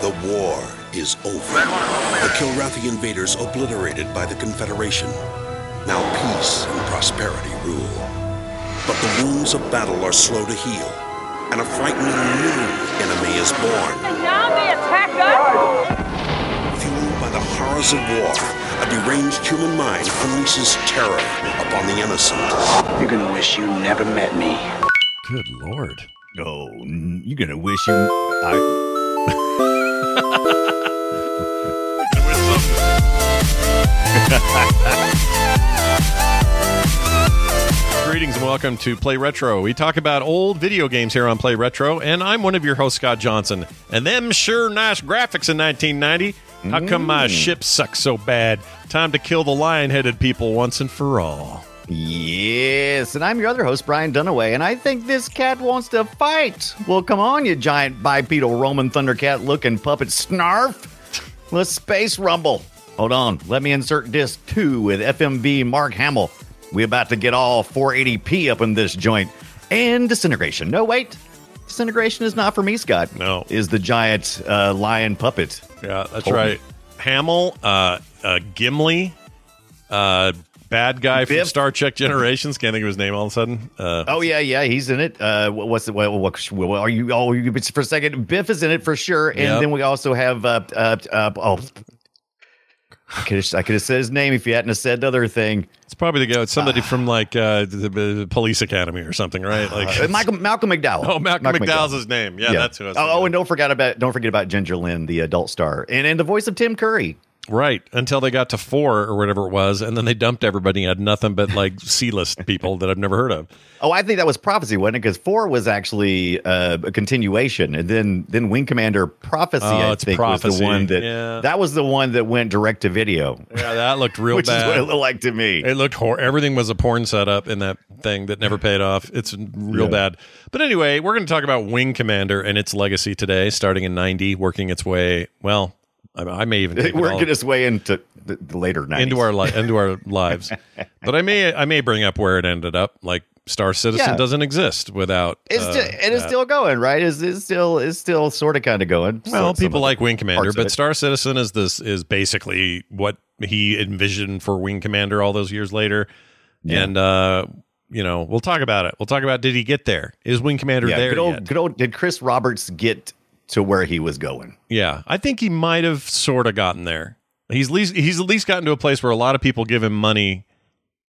The war is over. The Kilrathi invaders obliterated by the Confederation. Now peace and prosperity rule. But the wounds of battle are slow to heal, and a frightening new enemy is born. And now they attack us? Fueled by the horrors of war, a deranged human mind unleashes terror upon the innocent. You're gonna wish you never met me. Good lord. Oh, you're gonna wish you. I. Greetings and welcome to Play Retro. We talk about old video games here on Play Retro, and I'm one of your hosts, Scott Johnson. And them sure nice graphics in 1990. How come my mm. ship sucks so bad? Time to kill the lion headed people once and for all. Yes, and I'm your other host, Brian Dunaway, and I think this cat wants to fight. Well, come on, you giant bipedal Roman Thundercat looking puppet snarf. Let's space rumble. Hold on, let me insert disc two with FMV Mark Hamill. We about to get all 480p up in this joint. And disintegration. No, wait. Disintegration is not for me, Scott. No. Is the giant uh, lion puppet. Yeah, that's Hold right. Hamill, uh, uh, Gimli, uh, bad guy from Star Trek Generations. Can't think of his name all of a sudden. Uh, Oh yeah, yeah, he's in it. Uh, what- what's the what, what, what are you? Oh, you for a second. Biff is in it for sure, and Yep. then we also have. Uh, uh, uh, oh, I could have I could have said his name if you hadn't have said the other thing. It's probably the guy. It's somebody from like uh, the, the Police Academy or something, right? Like Uh, Michael Malcolm McDowell. Oh, Malcolm McDowell's his name. Yeah, that's who. I was Oh, oh, and don't forget about don't forget about Ginger Lynn, the adult star, and and the voice of Tim Curry. Right. Until they got to four or whatever it was, and then they dumped everybody and had nothing but like C list people that I've never heard of. Oh, I think that was prophecy, wasn't it? Because four was actually uh, a continuation, and then then Wing Commander Prophecy, Oh, I it's think, was Prophecy. the one that Yeah. that was the one that went direct to video. Yeah, that looked real Which bad. is what it looked like to me. It looked hor- everything was a porn setup in that thing that never paid off. It's real Yeah. bad. But anyway, we're going to talk about Wing Commander and its legacy today, starting in 90, working its way, well, I, I may even take it all- working its way into the, the later 90s. into our li- into our lives. But I may I may bring up where it ended up. Like Star Citizen Yeah. doesn't exist without. It's uh, still, it is that. still going, right? Is it's still it's still sort of kind of going. Well, So- people like Wing Commander, but. Star Citizen is this is basically what he envisioned for Wing Commander all those years later. Yeah. And uh, you know, we'll talk about it. We'll talk about did he get there? Is Wing Commander yeah, there good old, good old. Did Chris Roberts get to where he was going? Yeah, I think he might have sort of gotten there. He's least he's at least gotten to a place where a lot of people give him money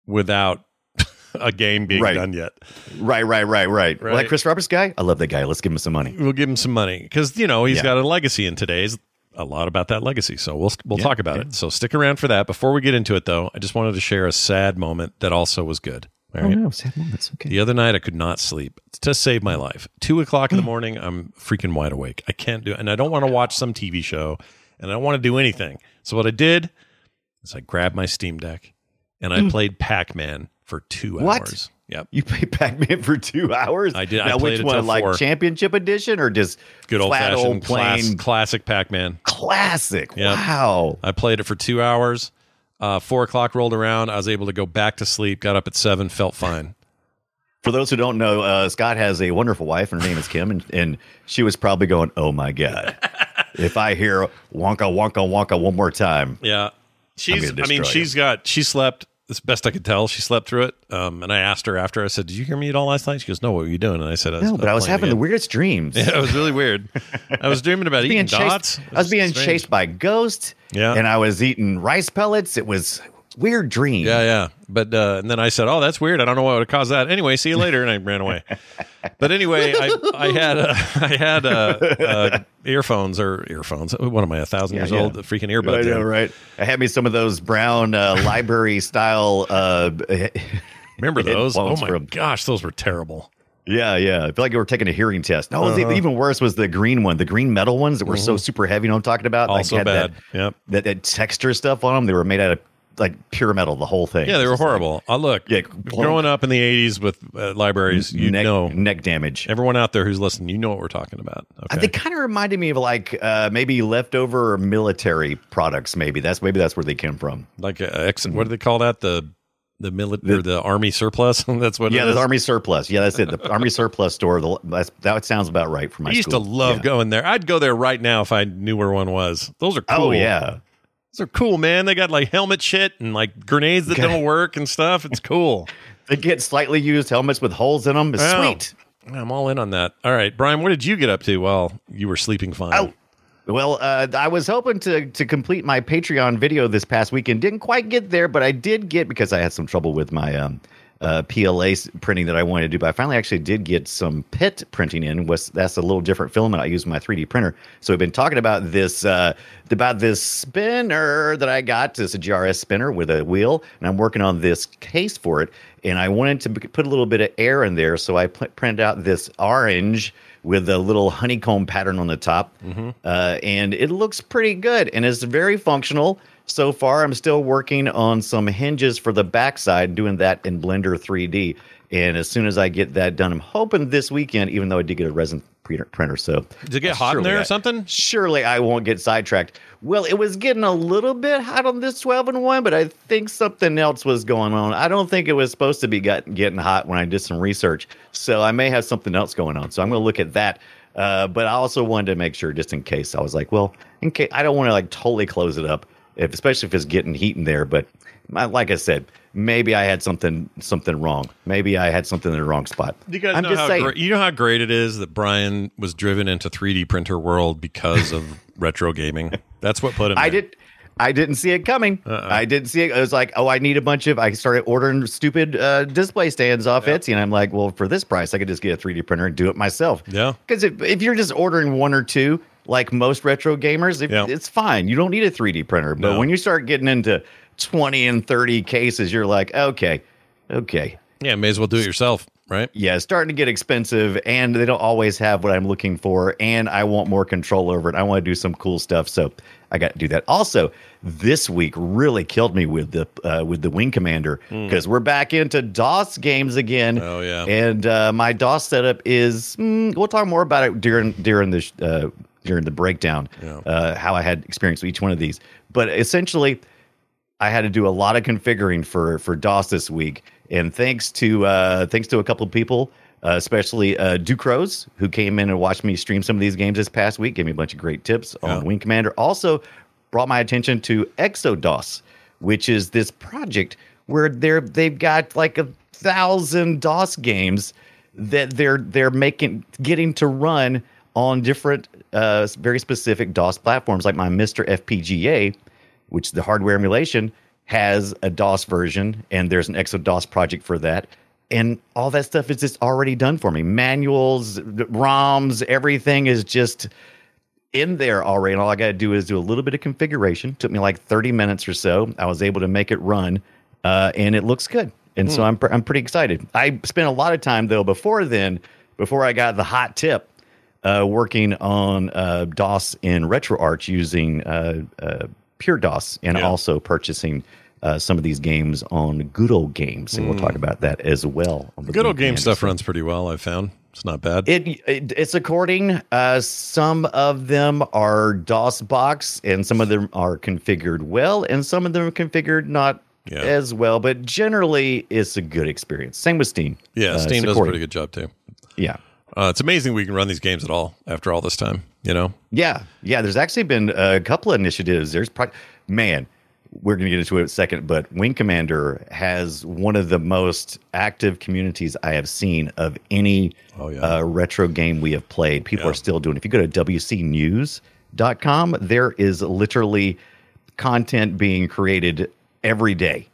without a game being Right. done yet. Right, right, right, right. Right. Like Chris Roberts guy, I love that guy. Let's give him some money. We'll give him some money because you know he's Yeah. got a legacy, and today's a lot about that legacy. So we'll we'll Yeah, talk about yeah. it. So stick around for that. Before we get into it, though, I just wanted to share a sad moment that also was good. All Oh no, sad moments. Okay. The other night, I could not sleep to save my life. Two o'clock in the mm. morning, I'm freaking wide awake. I can't do it. And I don't want to watch some TV show and I don't want to do anything. So, what I did is I grabbed my Steam Deck and I mm. played Pac Man for two What? hours. Yep. You played Pac-Man for two hours. I did. I Now, played which it one? Like four. Championship Edition or just Good old fashioned old plain classic Pac Man. classic? Yep. Wow. I played it for two hours. Uh, four o'clock rolled around. I was able to go back to sleep. Got up at seven. Felt fine. For those who don't know, uh, Scott has a wonderful wife, and her name is Kim, and, and she was probably going, "Oh my god, if I hear wonka wonka wonka one more time, Yeah, she's. I mean, she's got. She slept. As best I could tell, she slept through it. Um, and I asked her after. I said, "Did you hear me at all last night?" She goes, "No, what were you doing?" And I said, no, but I was having the weirdest dreams. Yeah, it was really weird. I was dreaming about eating being chased, dots. I was being strange. chased by ghosts. Yeah. and I was eating rice pellets. It was weird dream. Yeah, yeah. But uh, and then I said, "Oh, that's weird. I don't know what would cause that." Anyway, see you later, and I ran away. But anyway, I, I had uh, I had uh, uh, earphones or earphones. What am I, a thousand Yeah, years yeah. old? The freaking I earbuds. know, in. right? I had me some of those brown uh, library style. Uh, Remember those? Oh my from- gosh, those were terrible. Yeah, yeah. I feel like you were taking a hearing test. No, Uh-huh. even worse was the green one, the green metal ones that were so super heavy. You know what I'm talking about? Like, Also had bad. That, Yep. that, that texture stuff on them. They were made out of like pure metal, the whole thing. Yeah, they were just like horrible. Uh, look, Yeah, growing up in the '80s with uh, libraries, you neck, know, neck damage. everyone out there who's listening, you know what we're talking about. Okay. They kind of reminded me of like uh, maybe leftover military products. Maybe that's maybe that's where they came from. like uh, ex- what do they call that? The the military, the army surplus. that's what. yeah, the army surplus. Yeah, that's it. The army surplus store. The, that's, that sounds about right for my. I used school. to love Yeah. going there. I'd go there right now if I knew where one was. Those are cool. Oh yeah, Those are cool, man. They got like helmet shit and like grenades that Okay. don't work and stuff. It's cool. they get slightly used helmets with holes in them. It's sweet. I'm all in on that. All right, Brian, what did you get up to while you were sleeping fine? Oh, well, uh, I was hoping to to complete my Patreon video this past weekend. Didn't quite get there, but I did get because I had some trouble with my um, uh, PLA printing that I wanted to do. But I finally actually did get some PIT printing in. Was that's a little different filament I use my 3D printer. So we've been talking about this uh, about this spinner that I got. It's a GRS spinner with a wheel, and I'm working on this case for it. And I wanted to put a little bit of air in there, so I printed out this orange with a little honeycomb pattern on the top. Uh, and it looks pretty good and it's very functional. So far, I'm still working on some hinges for the backside, doing that in Blender 3D. And as soon as I get that done, I'm hoping this weekend, even though I did get a resin printer. printer so Did it get hot in there I- or something? Surely I won't get sidetracked. Well, it was getting a little bit hot on this 12 and 1, but I think something else was going on. I don't think it was supposed to be got, getting hot when I did some research. So I may have something else going on. So I'm going to look at that. Uh, but I also wanted to make sure, just in case, I was like, well, in case I don't want to like totally close it up, if, especially if it's getting heat in there. But my, like I said, maybe I had something something wrong. Maybe I had something in the wrong spot. You guys I'm know just how saying. great, you know how great it is that Brian was driven into 3D printer world because of retro gaming. That's what put him. I there. did. I didn't see it coming. Uh-uh. I didn't see it. It was like, oh, I need a bunch of. I started ordering stupid uh, display stands off Etsy, and I'm like, well, for this price, I could just get a 3D printer and do it myself. Yeah. Because if, if you're just ordering one or two, like most retro gamers, if, Yeah. it's fine. You don't need a 3D printer. But No. when you start getting into 20 and 30 cases, you're like, okay, okay. Yeah, may as well do it yourself, right? Yeah, starting to get expensive, and they don't always have what I'm looking for. And I want more control over it. I want to do some cool stuff, so I got to do that. Also, this week really killed me with the uh, with the Wing Commander because we're back into DOS games again. Hmm. Oh, yeah. and uh, my DOS setup is. Mm, we'll talk more about it during during this uh, during the breakdown. Yeah. Uh, how I had experience with each one of these, but essentially. I had to do a lot of configuring for for DOS this week, and thanks to uh, thanks to a couple of people, uh, especially uh, Ducros, who came in and watched me stream some of these games this past week, gave me a bunch of great tips Yeah. on Wing Commander. Also, brought my attention to ExoDOS, which is this project where they're they've got like a thousand DOS games that they're they're making getting to run on different uh, very specific DOS platforms, like my MiSTer FPGA which the hardware emulation has a DOS version, and there's an ExoDOS project for that. And all that stuff is just already done for me. Manuals, ROMs, everything is just in there already. And all I got to do is do a little bit of configuration. Took me like 30 minutes or so. I was able to make it run, uh, and it looks good. And so I'm, pr- I'm pretty excited. I spent a lot of time, though, before then, before I got the hot tip, uh, working on uh, DOS in RetroArch using uh, uh, Pure DOS and Yeah. also purchasing uh, some of these games on Good Old Games, and we'll talk about that as well. on the Good old game stuff runs pretty well. I've found it's not bad. It, it it's according. Uh, some of them are DOSBox, and some of them are configured well, and some of them are configured not Yeah. as well. But generally, it's a good experience. Same with Steam. yeah, Uh, Steam it's does a pretty good job too. Yeah. Uh, it's amazing we can run these games at all after all this time. You know, Yeah, yeah. There's actually been a couple of initiatives. There's pro- man, we're going to get into it in a second, but Wing Commander has one of the most active communities I have seen of any Oh, yeah. uh, retro game we have played. People Yeah. are still doing. It. If you go to WCNews.com, there is literally content being created every day.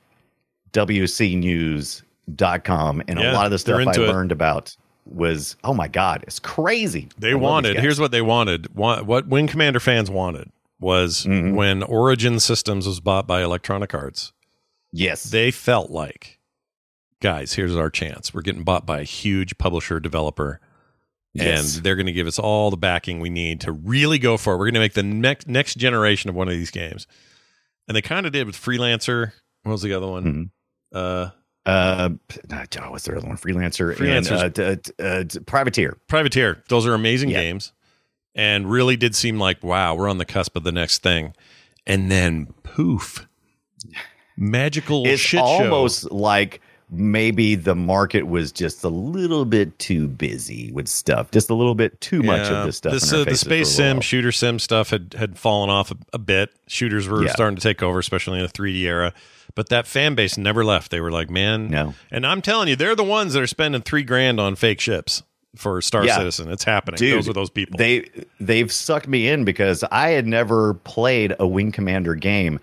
WCNews.com, and Yeah, a lot of the stuff I into it. learned about was oh my god, it's crazy. they wanted. Here's what they wanted. What Wing Commander fans wanted was Mm-hmm. when Origin Systems was bought by Electronic Arts. yes, They felt like, guys, here's our chance. We're getting bought by a huge publisher developer. Yes. And they're going to give us all the backing we need to really go for it. We're going to make the next next generation of one of these games. And they kind of did with Freelancer. What was the other one? Mhm. Uh, Uh, uh, what's the other one? Freelancer and uh, t- t- uh, t- Privateer. Privateer. Those are amazing Yeah. games, and really did seem like wow, we're on the cusp of the next thing. And then poof, magical It's shit show. almost like maybe the market was just a little bit too busy with stuff, just a little bit too much of this stuff. This, uh, the space sim, shooter sim stuff had had fallen off a, a bit. Shooters were Yeah. starting to take over, especially in the 3D era. But that fan base never left. They were like, man, No. And I'm telling you, they're the ones that are spending three grand on fake ships for Star Yeah. Citizen. It's happening. Dude, those are those people. They they've sucked me in because I had never played a Wing Commander game.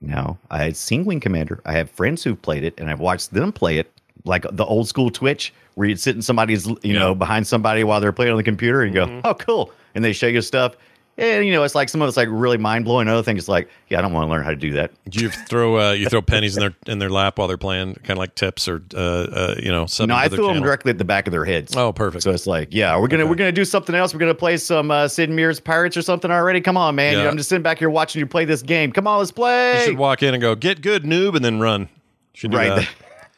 No, I had seen Wing Commander. I have friends who've played it, and I've watched them play it, like the old school Twitch, where you'd sit in somebody's, you know, behind somebody while they're playing on the computer, and Mm-hmm. go, "Oh, cool," and they show you stuff. And you know, it's like some of it's like really mind blowing. Other things, like, yeah, I don't want to learn how to do that. Do you throw uh, you throw pennies in their in their lap while they're playing, kind of like tips or uh, uh, you know, no, I their threw them directly at the back of their heads. Oh, perfect. So it's like, yeah, we're gonna Okay. we're gonna do something else. We're gonna play some uh, Sid Meier's Pirates or something already. Come on, man. Yeah. I'm just sitting back here watching you play this game. Come on, let's play. You should walk in and go, "Get good, noob," and then run. Should do Right.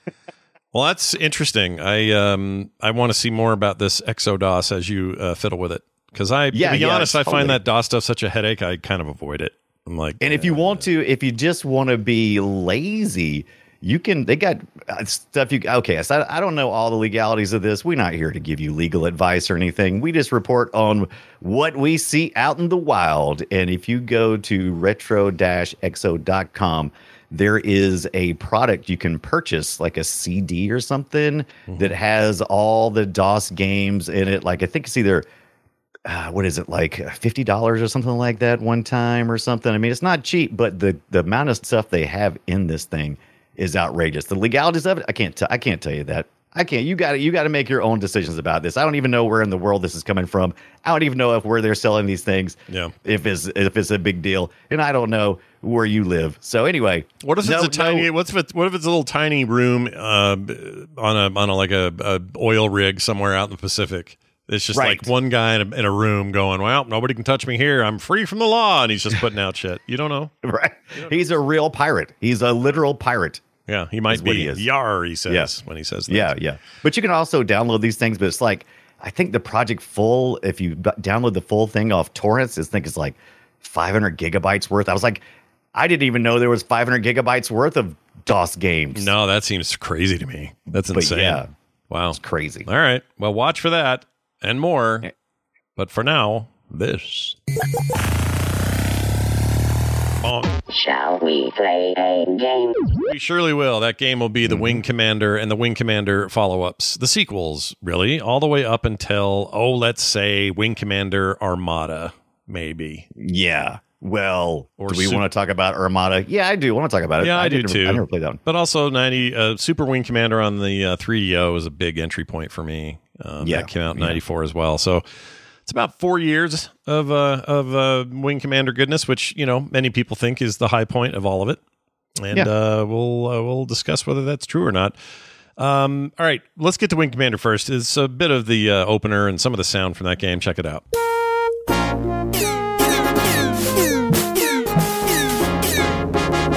that. well, that's interesting. I um I want to see more about this ExoDOS as you uh, fiddle with it because I Yeah, to be yeah, honest, I totally. find that DOS stuff such a headache. I kind of avoid it. I'm like, And if you want to, if you just want to be lazy, you can. They got uh, stuff you. Okay, so I, I don't know all the legalities of this. We're not here to give you legal advice or anything. We just report on what we see out in the wild. And if you go to retro-exo.com, there is a product you can purchase, like a CD or something, that has all the DOS games in it. Like I think it's either uh, what is it like fifty dollars or something like that one time or something. I mean, it's not cheap, but the the amount of stuff they have in this thing is outrageous. The legalities of it, I can't tell. I can't tell you that. I can't. You got to. You got to make your own decisions about this. I don't even know where in the world this is coming from. I don't even know if where they're selling these things. Yeah. If it's if it's a big deal, and I don't know where you live. So anyway, What if no- it's a tiny? no- What's if it's, what if it's a little tiny room uh, on a on a like a, a oil rig somewhere out in the Pacific? It's just Right. like one guy in a, in a room going, "Well, nobody can touch me here. I'm free from the law," and he's just putting out shit. You don't know. right? He's a real pirate. He's a literal pirate. Yeah, he might be. he is. Yar, he says Yeah. when he says that. Yeah, yeah. But you can also download these things. But it's like I think the Project Full, if you b- download the full thing off torrents, I think it's like 500 gigabytes worth. I was like, I didn't even know there was 500 gigabytes worth of DOS games. No, that seems crazy to me. That's But insane. yeah. Wow. It's crazy. All right. Well, watch for that and more. But for now, this. Bonk. Shall we play a game? We surely will. That game will be the Wing Commander and the Wing Commander follow ups, the sequels, really, all the way up until, oh, let's say Wing Commander Armada, maybe. Yeah. Well, Or do we Sup- want to talk about Armada? Yeah, I do want to talk about it. Yeah, I, do didn't- too. I never played that one. But also, 90 uh, Super Wing Commander on the uh, 3DO is a big entry point for me. Um, Yeah, That came out in yeah. 94 as well. So it's about four years of uh, of uh, Wing Commander goodness, which, you know, many people think is the high point of all of it. And Yeah. uh, we'll uh, we'll discuss whether that's true or not. Um, all right, let's get to Wing Commander first. It's a bit of the uh, opener and some of the sound from that game. Check it out.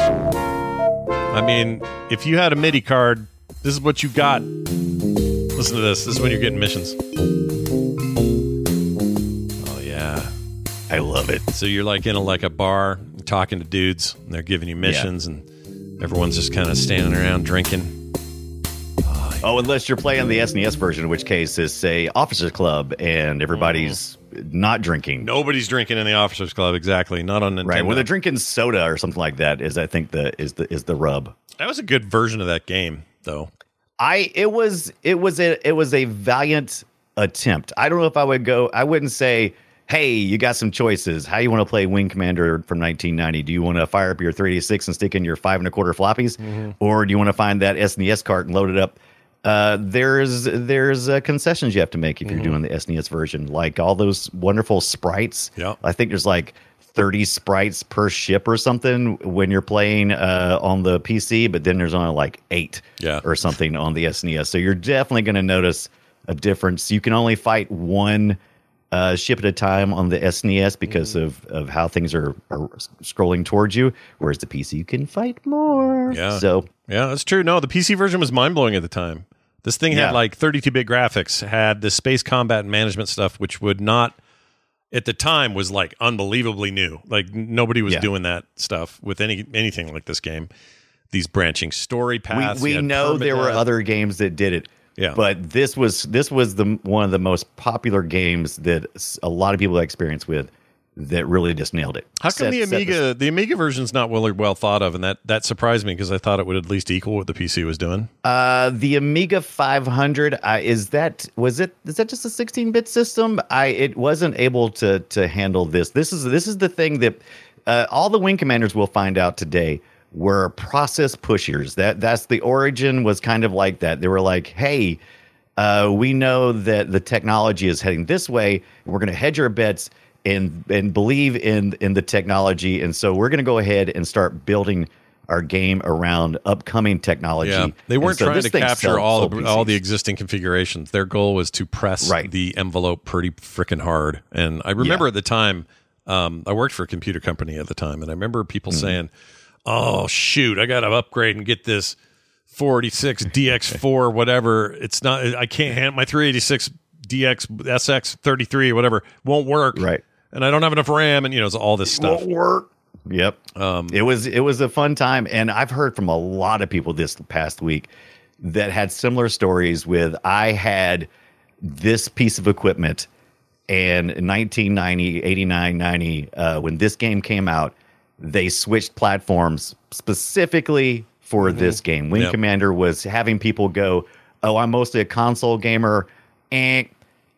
I mean, if you had a MIDI card, this is what you got. Listen to this. This is when you're getting missions. Oh yeah, I love it. So you're like in a like a bar talking to dudes, and they're giving you missions, and everyone's just kind of standing around drinking. Oh, unless you're playing the SNES version, in which case it's a officers club and everybody's mm-hmm. not drinking. Nobody's drinking in the officers club. Exactly. Not on Nintendo. Right. When they're drinking soda or something like that is I think the is the is the rub. That was a good version of that game, though. I it was it was a it was a valiant attempt. I don't know if I would go. I wouldn't say, "Hey, you got some choices. How you want to play Wing Commander from 1990? Do you want to fire up your 386 and stick in your five and a quarter floppies, Mm-hmm. or do you want to find that SNES cart and load it up?" Uh, there's there's uh, concessions you have to make if you're Mm-hmm. doing the SNES version, like all those wonderful sprites. Yeah. I think there's like 30 sprites per ship or something when you're playing uh, on the PC, but then there's only like eight Yeah. or something on the SNES. So you're definitely going to notice a difference. You can only fight one uh, ship at a time on the SNES because Mm-hmm. of, of how things are, are scrolling towards you, whereas the PC you can fight more. Yeah. So Yeah, that's true. No, the PC version was mind blowing at the time. This thing Yeah. had like 32 bit graphics, had the space combat and management stuff, which would not at the time was like unbelievably new. Like nobody was Yeah. doing that stuff with any anything like this game. These branching story paths. we, we know there were other games that did it. Yeah. But this was this was the one of the most popular games that a lot of people had experience with that really just nailed it. How come Set- the Amiga the Amiga version's not well well thought of, and that that surprised me because I thought it would at least equal what the PC was doing. Uh, the Amiga 500 uh, is that was it? Is that just a 16-bit system? I it wasn't able to to handle this. This is this is the thing that uh, all the Wing Commanders will find out today were process pushers. That that's the origin was kind of like that. They were like, hey. Uh, we know that the technology is heading this way. We're going to hedge our bets and and believe in in the technology, and so we're going to go ahead and start building our game around upcoming technology. Yeah, they weren't so trying to capture all the all the existing configurations. Their goal was to press Right. the envelope pretty freaking hard. And I remember at the time, um, I worked for a computer company at the time, and I remember people Mm-hmm. saying, "Oh shoot, I got to upgrade and get this 486 DX4 whatever. It's not. I can't handle my 386 DX SX 33 whatever won't work. Right. And I don't have enough RAM, and you know, it's all this stuff. Won't work. Yep. Um, it was it was a fun time, and I've heard from a lot of people this past week that had similar stories. With I had this piece of equipment, and in 1990, 89, 90, uh, when this game came out, they switched platforms specifically for this game. Wing Yep. Commander was having people go, "Oh, I'm mostly a console gamer." And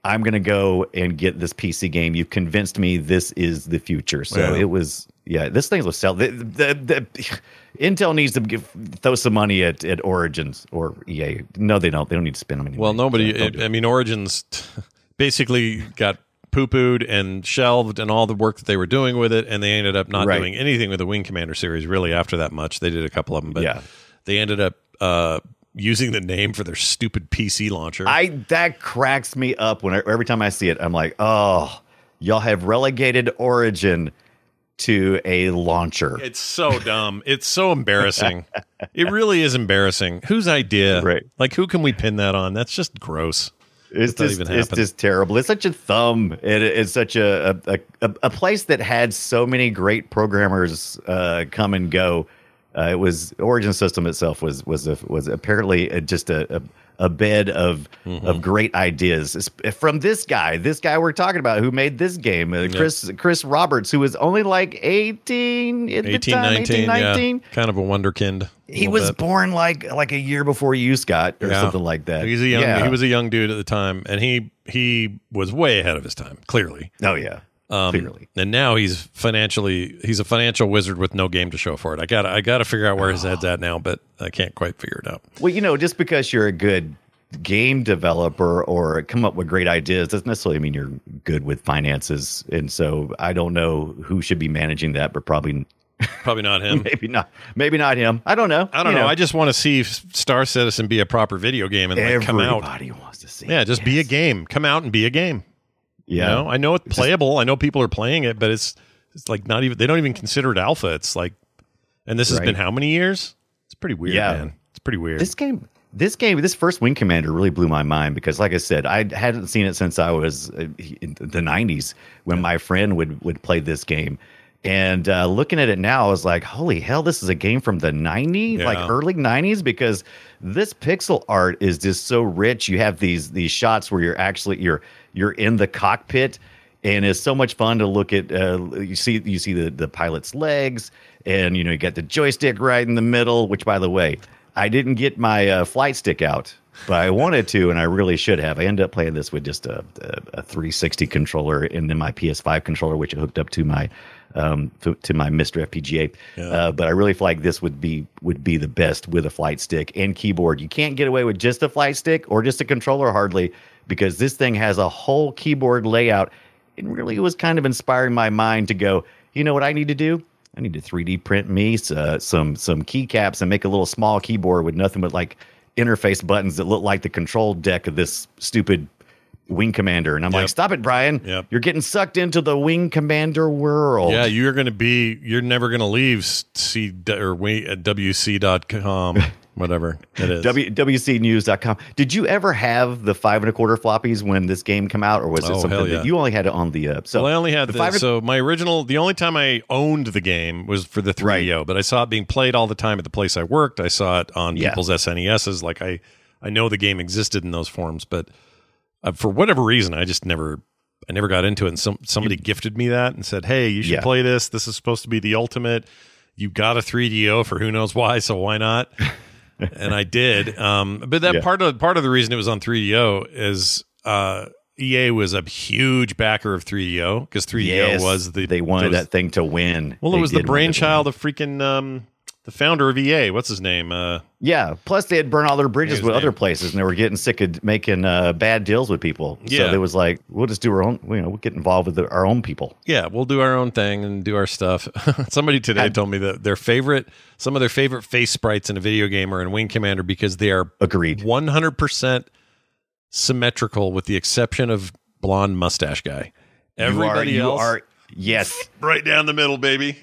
I'm gonna go and get this PC game. You've convinced me this is the future. So Yeah. it was, yeah. This thing was sell. The, the, the Intel needs to give, throw some money at, at Origins or EA. No, they don't. They don't need to spend them. Anymore. Well, nobody. So it. I mean, Origins basically got poo pooed and shelved, and all the work that they were doing with it, and they ended up not Right. doing anything with the Wing Commander series really after that much. They did a couple of them, but Yeah. they ended up uh, using the name for their stupid PC launcher. I that cracks me up when I, every time I see it. I'm like, oh, y'all have relegated Origin to a launcher. it's so dumb. It's so embarrassing. it really is embarrassing. Whose idea? Right. Like, who can we pin that on? That's just gross. It's just, it's just terrible. It's such a thumb. It, it's such a a, a a place that had so many great programmers uh, come and go. Uh, it was Origin System itself was was a, was apparently a, just a, a a bed of Mm-hmm. of great ideas It's from this guy. This guy we're talking about who made this game, uh, Chris Chris Roberts, who was only like eighteen at the time, 19, 18, 19. yeah. Kind of a wonderkind. He was bit. born like like a year before you, Scott, or Yeah. something like that. He's a young. Yeah. He was a young dude at the time, and he he was way ahead of his time. Clearly, Oh yeah, um, clearly. And now he's financially he's a financial wizard with no game to show for it. I got I got to figure out where his head's at now, but I can't quite figure it out. Well, you know, just because you're a good game developer or come up with great ideas doesn't necessarily mean you're good with finances. And so I don't know who should be managing that, but probably Probably not him. maybe not maybe not him. I don't know. I don't You know. I just want to see Star Citizen be a proper video game and like, come out. everybody wants to see. Yeah, just be a game. Come out and be a game. Yeah. You know, I know it's playable. I know people are playing it, but it's it's like not even they don't even consider it alpha. It's like, and this has been how many years? It's pretty weird, Yeah. man. It's pretty weird. This game, this game, this first Wing Commander really blew my mind because, like I said, I hadn't seen it since I was uh, in the '90s when my friend would would play this game. And uh, looking at it now, I was like, "Holy hell! This is a game from the '90s, like early '90s." Because this pixel art is just so rich. You have these these shots where you're actually you're you're in the cockpit, and it's so much fun to look at. Uh, you see you see the the pilot's legs, and you know you got the joystick right in the middle. Which, by the way, I didn't get my uh, flight stick out, but I wanted to, and I really should have. I ended up playing this with just a, a, a 360 controller and then my PS5 controller, which I hooked up to my um, to, to my MiSTer FPGA. Uh, but I really feel like this would be would be the best with a flight stick and keyboard. You can't get away with just a flight stick or just a controller hardly because this thing has a whole keyboard layout. It really it was kind of inspiring my mind to go. You know what I need to do? I need to 3D print me uh, some some keycaps and make a little small keyboard with nothing but like interface buttons that look like the control deck of this stupid Wing Commander. And I'm like, stop it, Brian. Yep. You're getting sucked into the Wing Commander world. Yeah, you're going to be. You're never going to leave C or WC.com, whatever it is. W, WCnews.com. Did you ever have the five and a quarter floppies when this game came out, or was it Oh, something hell that you only had it on the uh, so well, I only had the the, five and- so my original. The only time I owned the game was for the 3DO, but I saw it being played all the time at the place I worked. I saw it on Yeah. people's SNESs. Like I, I know the game existed in those forms, but uh, for whatever reason, I just never, I never got into it. And some somebody gifted me that and said, "Hey, you should Yeah. play this. This is supposed to be the ultimate." You got a 3DO for who knows why, so why not? and I did. Um, but that Yeah. part of part of the reason it was on 3DO is uh, EA was a huge backer of 3DO because 3DO Yes, was the they wanted was- that thing to win. Well, They it was the did want it to win. brainchild of freaking um, the founder of EA. What's his name? Uh, Yeah. Plus, they had burned all their bridges with name. other places, and they were getting sick of making uh, bad deals with people. Yeah. So they was like, we'll just do our own. You know, we'll get involved with the, our own people. yeah, we'll do our own thing and do our stuff. Somebody today told me that their favorite, some of their favorite face sprites in a video game are in Wing Commander because they are Agreed. 100% symmetrical with the exception of blonde mustache guy. Everybody you are, you else are yes. right down the middle, baby.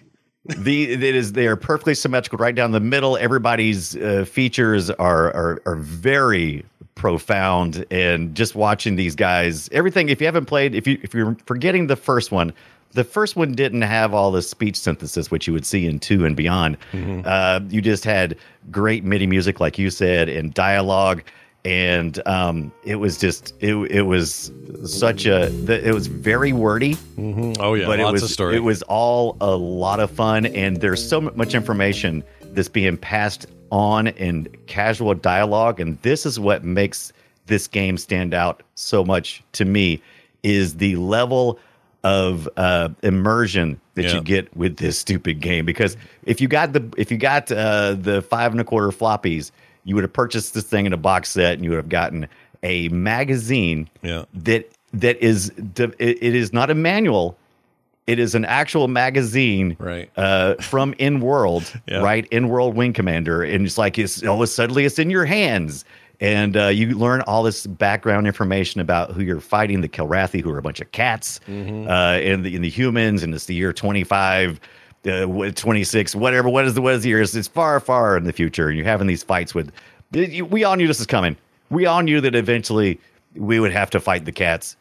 The it is they are perfectly symmetrical right down the middle. Everybody's uh, features are, are are very profound, and just watching these guys, everything. If you haven't played, if you if you're forgetting the first one, the first one didn't have all the speech synthesis which you would see in two and beyond. Uh, you just had great MIDI music, like you said, and dialogue. And um, it was just it, it was such a it was very wordy Oh yeah, but lots it was of story. it was all a lot of fun and there's so much information that's being passed on in casual dialogue and this is what makes this game stand out so much to me is the level of uh, immersion that Yeah. you get with this stupid game because if you got the if you got uh, the five and a quarter floppies you would have purchased this thing in a box set and you would have gotten a magazine Yeah. that that is it, is not a manual it is an actual magazine Right. uh, from in world Yeah. right in world wing commander and it's like it's oh suddenly it's in your hands and uh, you learn all this background information about who you're fighting the Kilrathi, who are a bunch of cats, Mm-hmm. uh, and the, and the humans, and it's the year 25, uh, 26, whatever. What is the what is the year? It's, it's far, far in the future, and you're having these fights with. We all knew this was coming. We all knew that eventually we would have to fight the cats.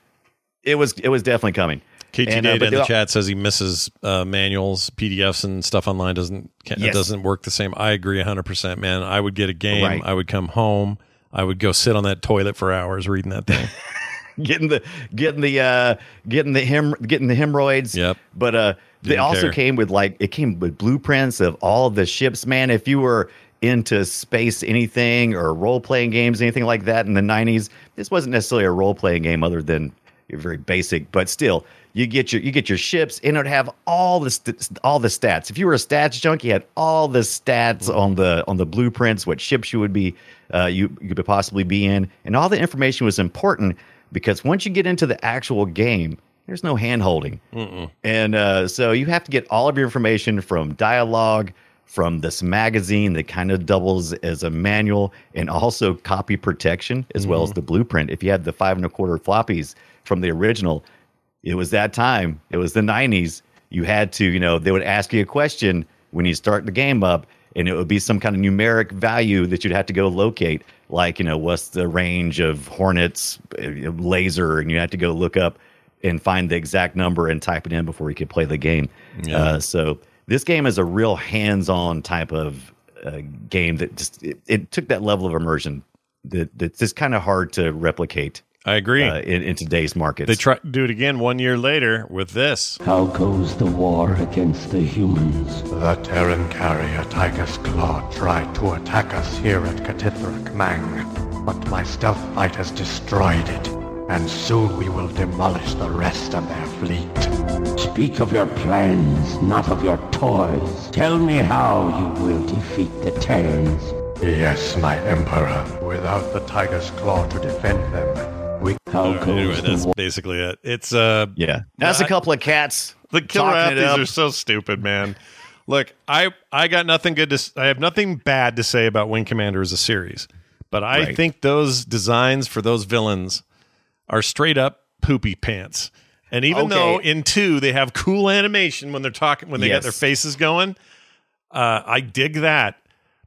It was it was definitely coming. KT And, uh, in the chat says he misses uh, manuals, PDFs, and stuff online. Doesn't ca- Yes. doesn't work the same. I agree hundred percent, man. I would get a game. Right. I would come home. I would go sit on that toilet for hours reading that thing. getting the getting the uh getting the hem getting the hemorrhoids. Yep. But uh they also care. came with like it came with blueprints of all the ships. Man, if you were into space anything or role playing games, anything like that in the nineties, this wasn't necessarily a role playing game other than your very basic, but still you get your you get your ships and it would have all the st- all the stats. If you were a stats junkie, you had all the stats on the on the blueprints, what ships you would be uh, you you could possibly be in, and all the information was important because once you get into the actual game, there's no hand holding, and uh, so you have to get all of your information from dialogue, from this magazine that kind of doubles as a manual, and also copy protection as well as the blueprint. If you had the five and a quarter floppies from the original, it was that time. It was the '90s. You had to, you know, they would ask you a question when you start the game up, and it would be some kind of numeric value that you'd have to go locate, like you know what's the range of Hornets uh, laser, and you had to go look up and find the exact number and type it in before you could play the game. Yeah. Uh, so this game is a real hands-on type of uh, game that just it, it took that level of immersion that that's just kind of hard to replicate. I agree. Uh, in, in today's market, They try to do it again one year later with this. How goes the war against the humans? The Terran carrier Tiger's Claw tried to attack us here at K'Tithrak Mang, but my stealth fight has destroyed it, and soon we will demolish the rest of their fleet. Speak of your plans, not of your toys. Tell me how you will defeat the Terrans. Yes, my Emperor. Without the Tiger's Claw to defend them, we... How All right, anyway, that's basically it. It's uh yeah, that's a couple of cats. The killer talking it Appies up. are so stupid, man. Look, I I got nothing good to I have nothing bad to say about Wing Commander as a series, but I Right. think those designs for those villains are straight up poopy pants. And even Okay. though in two they have cool animation when they're talking when they got Yes. their faces going, uh, I dig that.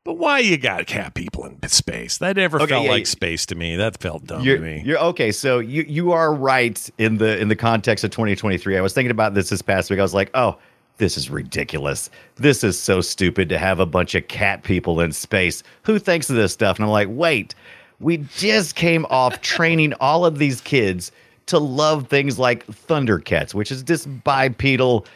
But why you got cat people in space? That never Okay, felt yeah, like space to me. That felt dumb to me. you're okay. So you you are right in the in the context of 2023. I was thinking about this this past week. I was like, oh, this is ridiculous. This is so stupid to have a bunch of cat people in space. Who thinks of this stuff? And I'm like, wait, we just came off training all of these kids to love things like Thundercats, which is this bipedal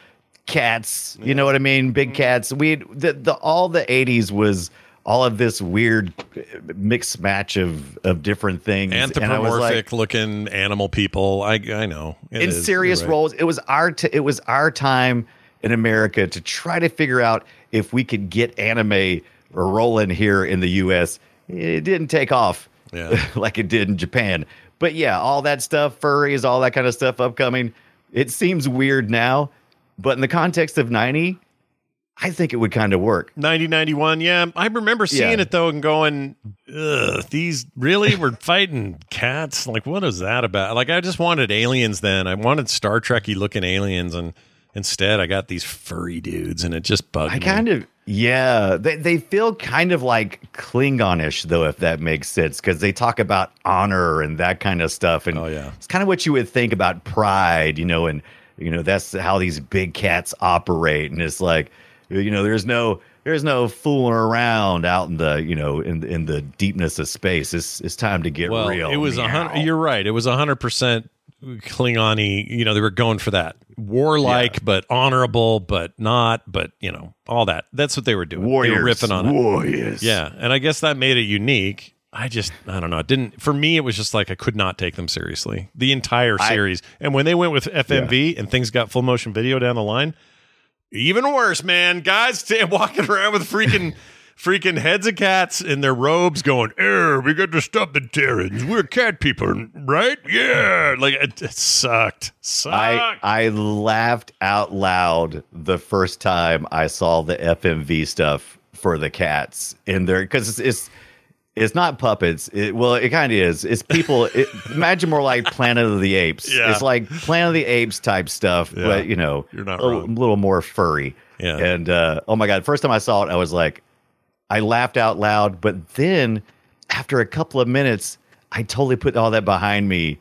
cats. You know what I mean? Big cats. We the, the all the 80s was all of this weird uh, mixed match of of different things. Was like, Anthropomorphic looking animal people. I I know. It in is. serious right. roles. It was our t- it was our time in America to try to figure out if we could get anime rolling here in the U.S. It didn't take off Yeah. like it did in Japan. But yeah, all that stuff, furries, all that kind of stuff upcoming. It seems weird now, but in the context of ninety, I think it would kind of work. 9091 yeah i remember seeing Yeah. it though and going Ugh, these really were fighting cats like what is that about like i just wanted aliens then i wanted star trekky looking aliens and instead i got these furry dudes and it just bugged I me kind of yeah, they they feel kind of like Klingonish though, if that makes sense, because they talk about honor and that kind of stuff, and Oh, yeah. it's kind of what you would think about pride, you know, and you know that's how these big cats operate, and it's like, you know, there's no there's no fooling around out in the you know in in the deepness of space. It's it's time to get well real. it was a hundred you're right it was a hundred percent klingoni you know they were going for that warlike but honorable but not but you know all that that's what they were doing Warriors, they were riffing on it warriors. Yeah, and I guess that made it unique. I just I don't know. It didn't for me. It was just like I could not take them seriously the entire I- series. and when they went with FMV and things got full motion video down the line, even worse, man. Guys stand walking around with freaking. Freaking heads of cats in their robes going, Er, we got to stop the Terrans. We're cat people, right? Yeah. Like, it, it sucked. Sucked. I I laughed out loud the first time I saw the FMV stuff for the cats in there because it's, it's it's not puppets. It, well, it kind of is. It's people. It, imagine more like Planet of the Apes. Yeah. It's like Planet of the Apes type stuff, Yeah. but you know, You're not a, little- wrong. little more furry. Yeah. And uh, oh my god, first time I saw it, I was like, I laughed out loud. But then after a couple of minutes, I totally put all that behind me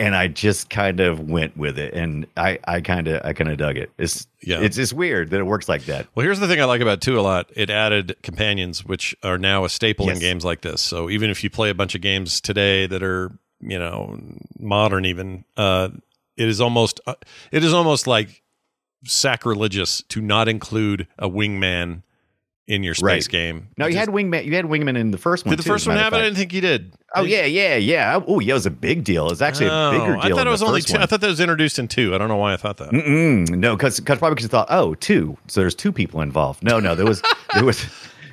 and I just kind of went with it, and I, I kind of, I kind of dug it. It's, Yeah. it's, it's weird that it works like that. Well, here's the thing I like about two a lot. It added companions, which are now a staple in games like this. So even if you play a bunch of games today that are, you know, modern, even, uh, it is almost, uh, it is almost like sacrilegious to not include a wingman in your space Right. game. No, you Just- had wingman. You had wingman in the first one. Did the too, first one have it? I didn't think you did. Oh yeah, yeah, yeah. Oh yeah, it was a big deal. It was actually a bigger Oh, deal. I thought it was only two. one. I thought that was introduced in two. I don't know why I thought that. Mm-mm, no, because probably because you thought, oh, two. So there's two people involved. No, no, there was there was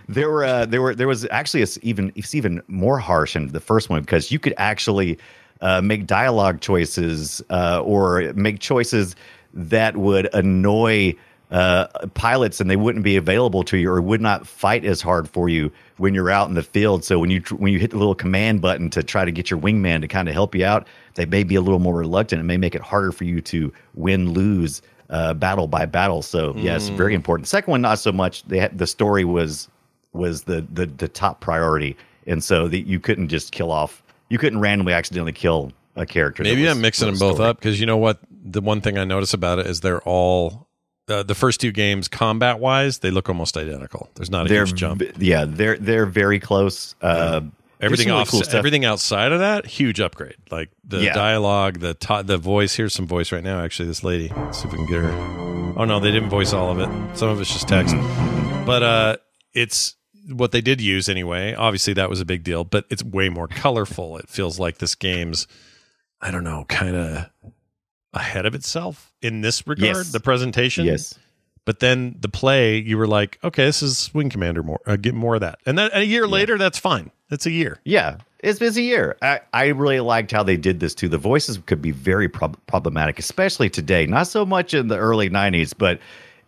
there were uh, there were there was actually a even it's even more harsh in the first one because you could actually uh, make dialogue choices uh, or make choices that would annoy uh, pilots and they wouldn't be available to you or would not fight as hard for you when you're out in the field. So when you when you hit the little command button to try to get your wingman to kind of help you out, they may be a little more reluctant. It may make it harder for you to win lose uh, battle by battle. So yes, very important. Second one not so much. They had, the story was was the the the top priority, and so that you couldn't just kill off. You couldn't randomly accidentally kill a character. Maybe was- I'm mixing them both story. up because you know what? The one thing I notice about it is they're all uh, the first two games, combat wise, they look almost identical. There's not a They're huge jump. yeah, they're they're very close. Uh, Everything some really cool everything outside of that, huge upgrade. Like the Yeah. dialogue, the to- the voice. Here's some voice right now. Actually, this lady. Let's see if we can get her. Oh no, they didn't voice all of it. Some of it's just text. Mm-hmm. But uh, it's what they did use anyway. Obviously, that was a big deal. But it's way more colorful. It feels like this game's, I don't know, kind of ahead of itself in this regard. Yes. The presentation, Yes. But then the play, you were like, okay, this is Wing Commander more. Uh, get more of that. And then a year later, that's fine. That's a year. Yeah, it's been a year. I, I really liked how they did this too. The voices could be very prob- problematic, especially today. Not so much in the early 90s, but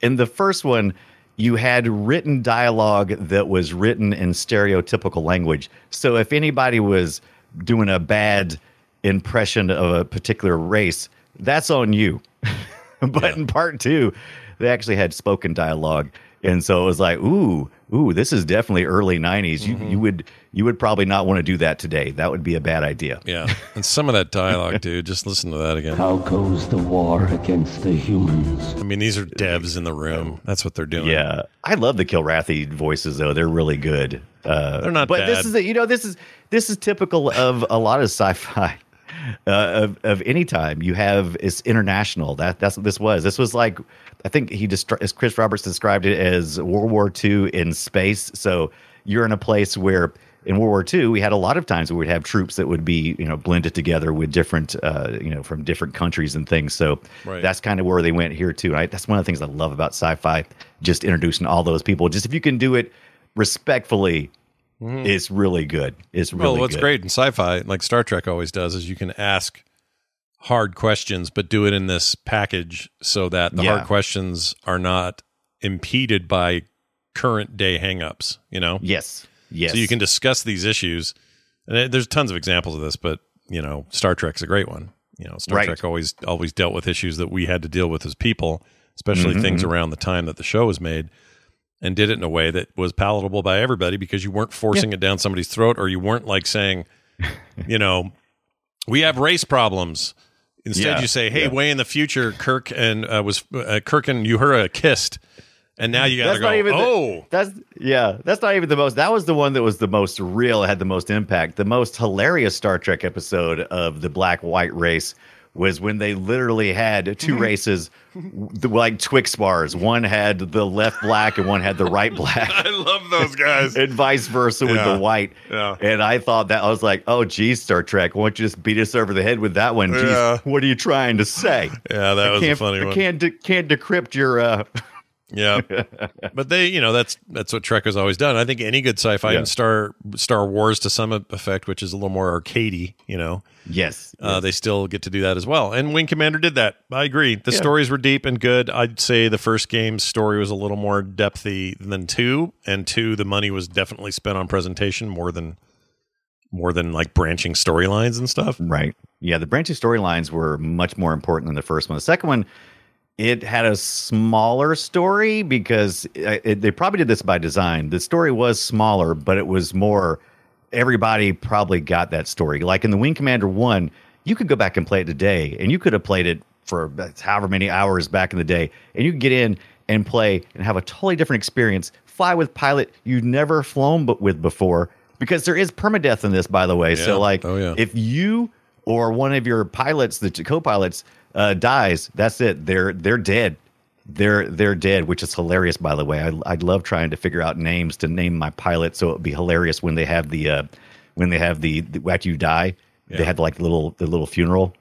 in the first one, you had written dialogue that was written in stereotypical language. So if anybody was doing a bad impression of a particular race, that's on you. but in part two, they actually had spoken dialogue. And so it was like, ooh, ooh, this is definitely early 90s. You you would you would probably not want to do that today. That would be a bad idea. Yeah. And some of that dialogue, dude, just listen to that again. How goes the war against the humans? I mean, these are devs in the room. That's what they're doing. Yeah, I love the Kilrathi voices though; they're really good. Uh, They're not but this bad. is you know this is this is typical of a lot of sci-fi. Uh, of of any time you have it's international. That that's what this was. This was like I think he just as Chris Roberts described it as World War II in space. So you're in a place where in World War II we had a lot of times where we'd have troops that would be you know blended together with different uh, you know from different countries and things. So Right. that's kind of where they went here too. Right? That's one of the things I love about sci-fi. Just introducing all those people. Just if you can do it respectfully, it's really good. It's really Mm-hmm. well, what's good. great in sci-fi, like Star Trek always does, is you can ask hard questions, but do it in this package so that the Yeah. hard questions are not impeded by current day hangups. You know? Yes. Yes. So you can discuss these issues, and there's tons of examples of this, but you know, Star Trek's a great one. You know, Star Right. Trek always always dealt with issues that we had to deal with as people, especially Mhm, things mhm. around the time that the show was made, and did it in a way that was palatable by everybody because you weren't forcing it down somebody's throat, or you weren't like saying, you know, we have race problems. Instead, Yeah, you say, "Hey, yeah. way in the future, Kirk and uh, was uh, Kirk and Uhura kissed," and now you got to That's go, not even the- "Oh, That's yeah. That's not even the most. That was the one that was the most real. Had the most impact. The most hilarious Star Trek episode of the black white race was when they literally had two races, like Twix bars. One had the left black and one had the right black. I love those guys." and vice versa with the white. Yeah. And I thought that I was like, oh, geez, Star Trek, why don't you just beat us over the head with that one? Geez, Yeah. what are you trying to say? Yeah, that I was a funny I one. Can't de- can't decrypt your. Uh, Yeah, but they, you know, that's that's what Trek has always done. I think any good sci-fi Yeah. and Star Star Wars to some effect, which is a little more arcadey, you know, yes, uh, they still get to do that as well. And Wing Commander did that. I agree. The Yeah. stories were deep and good. I'd say the first game's story was a little more depthy than two, and two, the money was definitely spent on presentation more than more than like branching storylines and stuff. Right. Yeah, the branching storylines were much more important than the first one. The second one, it had a smaller story because uh, it, they probably did this by design. The story was smaller, but it was more. Everybody probably got that story. Like in the Wing Commander one, you could go back and play it today, and you could have played it for however many hours back in the day, and you could get in and play and have a totally different experience. Fly with pilot you've never flown but with before, because there is permadeath in this, by the way. Yeah. So like, Oh, yeah. if you or one of your pilots, the co-pilots, uh, dies, that's it. They're they're dead. They're they're dead, which is hilarious. By the way, I I'd love trying to figure out names to name my pilot, so it'd be hilarious when they have the uh, when they have the, the after you die, Yeah. they have like the little the little funeral,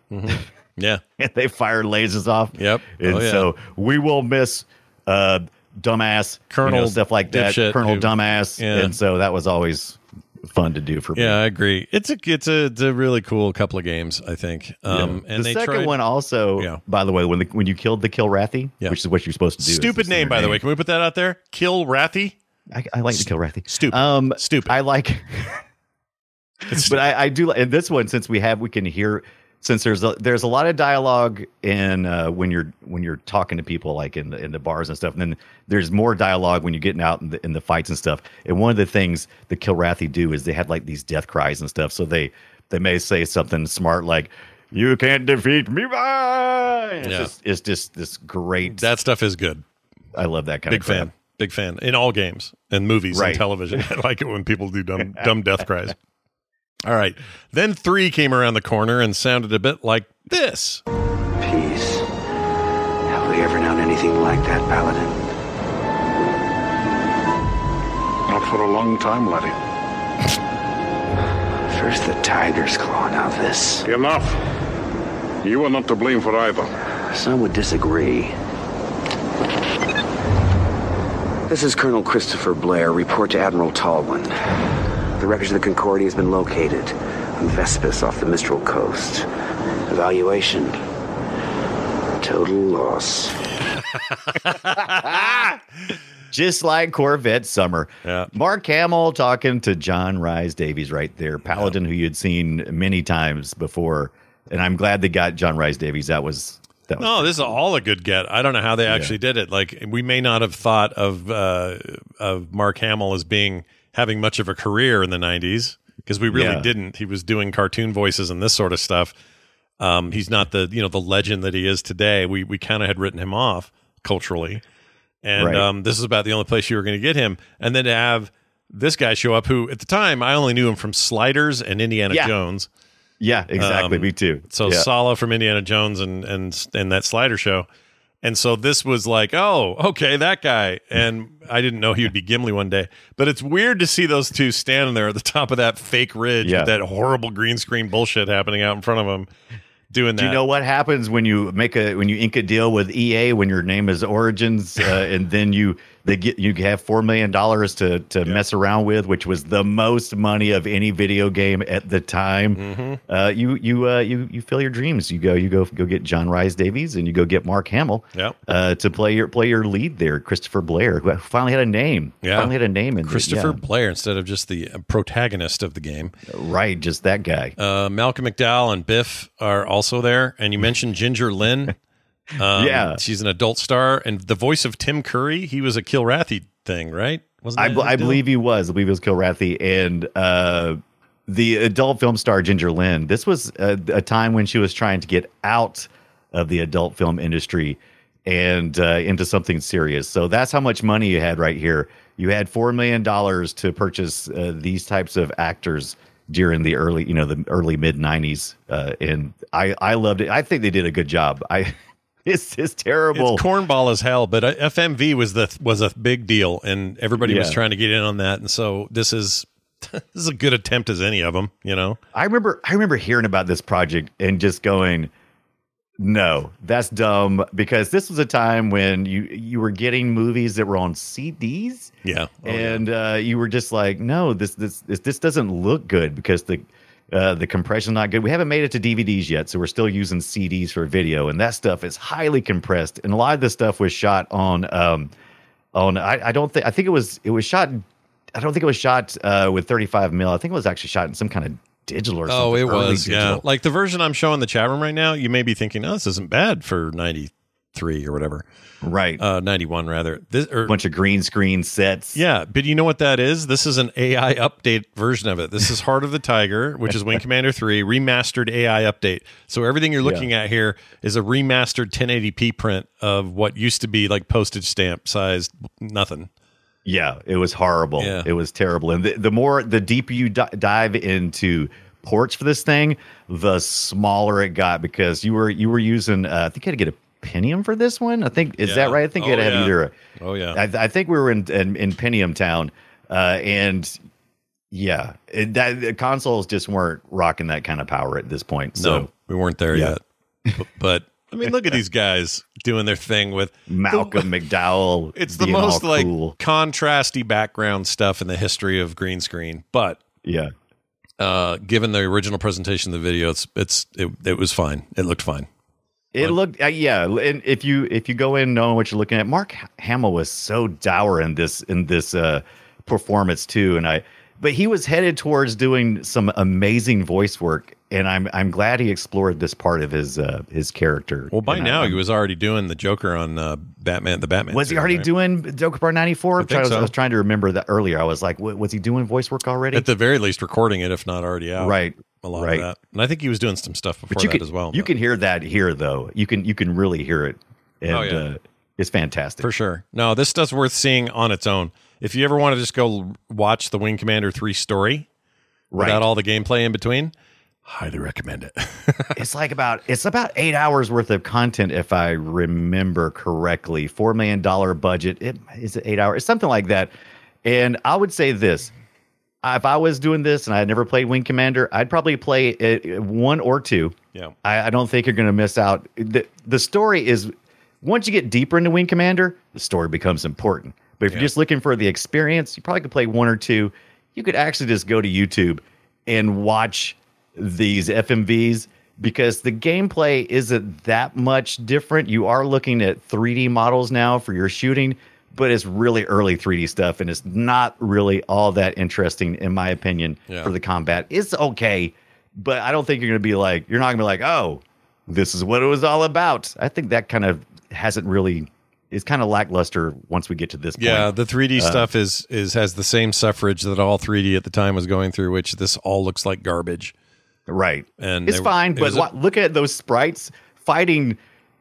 Yeah, and they fire lasers off. Yep. And Oh, yeah. so we will miss uh, dumbass you know, Colonel stuff like that, Colonel dumbass, Yeah. and so that was always fun to do for me. yeah, I agree. It's a it's a it's a really cool couple of games. I think. Um, Yeah. and the second tried, one also, Yeah. by the way, when the, when you killed the Kilrathi, Yeah. which is what you're supposed to do. Stupid name, by the way. Can we put that out there? Kill Rathy. I, I like the Kilrathi. Stupid. Um, Stupid. I like, but I, I do. like- In this one, since we have, we can hear since there's a, there's a lot of dialogue in uh, when you're when you're talking to people like in the in the bars and stuff, and then there's more dialogue when you're getting out in the in the fights and stuff. And one of the things the Kilrathi do is they had like these death cries and stuff. So they they may say something smart like "You can't defeat me by." It's, Yeah. just, it's just this great. That stuff is good. I love that kind Big of crap. fan. Big fan in all games and movies Right. and television. I like it when people do dumb dumb death cries. All right. Then three came around the corner and sounded a bit like this. Peace. Have we ever known anything like that, Paladin? Not for a long time, laddie. First the tiger's claw, now this. Enough. You are not to blame for either. Some would disagree. This is Colonel Christopher Blair. Report to Admiral Tolwyn. The wreckage of the Concordia has been located on Vespus off the Mistral coast. Evaluation. Total loss. Just like Corvette Summer. Yeah. Mark Hamill talking to John Rhys Davies right there, Paladin, who you'd seen many times before. And I'm glad they got John Rhys Davies. That was that was No, this is all a good get. I don't know how they actually did it. Like we may not have thought of uh, of Mark Hamill as being having much of a career in the '90s because we really Yeah. didn't. He was doing cartoon voices and this sort of stuff. Um, he's not the you know the legend that he is today. We we kind of had written him off culturally, and Right. um, this is about the only place you were going to get him. And then to have this guy show up, who at the time I only knew him from Sliders and Indiana Yeah. Jones. Yeah, exactly. Um, Me too. So Yeah. Sallah from Indiana Jones and and and that Slider show, and so this was like, oh, okay, that guy. And I didn't know he would be Gimli one day, but it's weird to see those two standing there at the top of that fake ridge Yeah. with that horrible green screen bullshit happening out in front of them, doing that. Do you know what happens when you make a when you ink a deal with EA when your name is Origins uh, and then you they get you have four million dollars to to mess around with, which was the most money of any video game at the time. Mm-hmm. Uh, you you uh, you you fill your dreams. You go you go go get John Rhys Davies and you go get Mark Hamill Yep. uh, to play your play your lead there, Christopher Blair, who finally had a name. Yeah. finally had a name. In Christopher yeah. Blair instead of just the protagonist of the game. right? Just that guy. Uh, Malcolm McDowell and Biff are also there, and you mentioned Ginger Lynn. Um, Yeah. she's an adult star, and the voice of Tim Curry. He was a Kilrathi thing, right? Wasn't I, I believe he was. I believe it was Kilrathi and uh, the adult film star Ginger Lynn. This was a, a time when she was trying to get out of the adult film industry and uh, into something serious. So that's how much money you had right here. You had four million dollars to purchase uh, these types of actors during the early, you know, the early mid '90s, uh, and I I loved it. I think they did a good job. I it's it's terrible. It's cornball as hell, but uh, FMV was the was a big deal, and everybody was trying to get in on that. And so this is this is a good attempt as any of them, you know. I remember I remember hearing about this project and just going, no, that's dumb because this was a time when you you were getting movies that were on CDs Yeah, Oh, and uh, you were just like, no, this this this, this doesn't look good because the uh, the compression's not good. We haven't made it to DVDs yet, so we're still using CDs for video, and that stuff is highly compressed. And a lot of this stuff was shot on um on I, I don't think I think it was it was shot. I don't think it was shot uh, with 35 mil. I think it was actually shot in some kind of digital or something. Oh, it was yeah. Like the version I'm showing the chat room right now, you may be thinking, "Oh, this isn't bad for '93 or whatever." Right, uh, '91 rather. This or bunch of green screen sets. Yeah, but you know what that is? This is an AI update version of it. This is Heart of the Tiger, which is Wing Commander 3, remastered AI update. So everything you're looking at here is a remastered 1080p print of what used to be like postage stamp sized nothing. Yeah, it was horrible. Yeah. It was terrible. And the, the more, the deeper you di- dive into ports for this thing, the smaller it got because you were you were using. Uh, I think you had to get a Pentium for this one. I think is Yeah. that right? I think had Oh, to have yeah. either. A, Oh, yeah. I, I think we were in in, in Pentium Town, uh, and yeah, it, that the consoles just weren't rocking that kind of power at this point. So no, we weren't there yeah. yet. But, but I mean, look at these guys doing their thing with Malcolm McDowell. It's the most like cool. contrasty background stuff in the history of green screen. But yeah, uh, given the original presentation of the video, it's it's it, it was fine. It looked fine. It looked, uh, yeah. And if you if you go in knowing what you're looking at, Mark Hamill was so dour in this in this uh, performance too, and I but he was headed towards doing some amazing voice work, and I'm I'm glad he explored this part of his uh, his character. Well, by And now I- he was already doing the Joker on uh, Batman. The Batman. was he already right? doing Joker Part 94? I I'm think trying- I was, so. I was trying to remember that earlier. I was like, wa- was he doing voice work already? At the very least, recording it, if not already out. Right, A lot right. of that, and I think he was doing some stuff before you that can as well. you can hear that here though. You can you can really hear it, and Oh, yeah. uh, it's fantastic. For sure. No, this stuff's worth seeing on its own. If you ever want to just go watch the Wing Commander 3 story Right. without all the gameplay in between, highly recommend it. it's like about it's about eight hours worth of content if I remember correctly. Four million dollar budget. It is it eight hours, something like that. And I would say this: if I was doing this and I had never played Wing Commander, I'd probably play it one or two. Yeah. I, I don't think you're going to miss out. The the story is once you get deeper into Wing Commander, the story becomes important. But if Yeah. you're just looking for the experience, you probably could play one or two. You could actually just go to YouTube and watch these FMVs because the gameplay isn't that much different. You are looking at 3D models now for your shooting, but it's really early 3D stuff and it's not really all that interesting, in my opinion, Yeah. for the combat. It's okay, but I don't think you're going to be like, you're not going to be like, oh, this is what it was all about. I think that kind of hasn't really, it's kind of lackluster once we get to this point. yeah, the 3D Uh, stuff is is has the same suffrage that all 3D at the time was going through, which this all looks like garbage. Right. And it's they- fine, it but a- look at those sprites fighting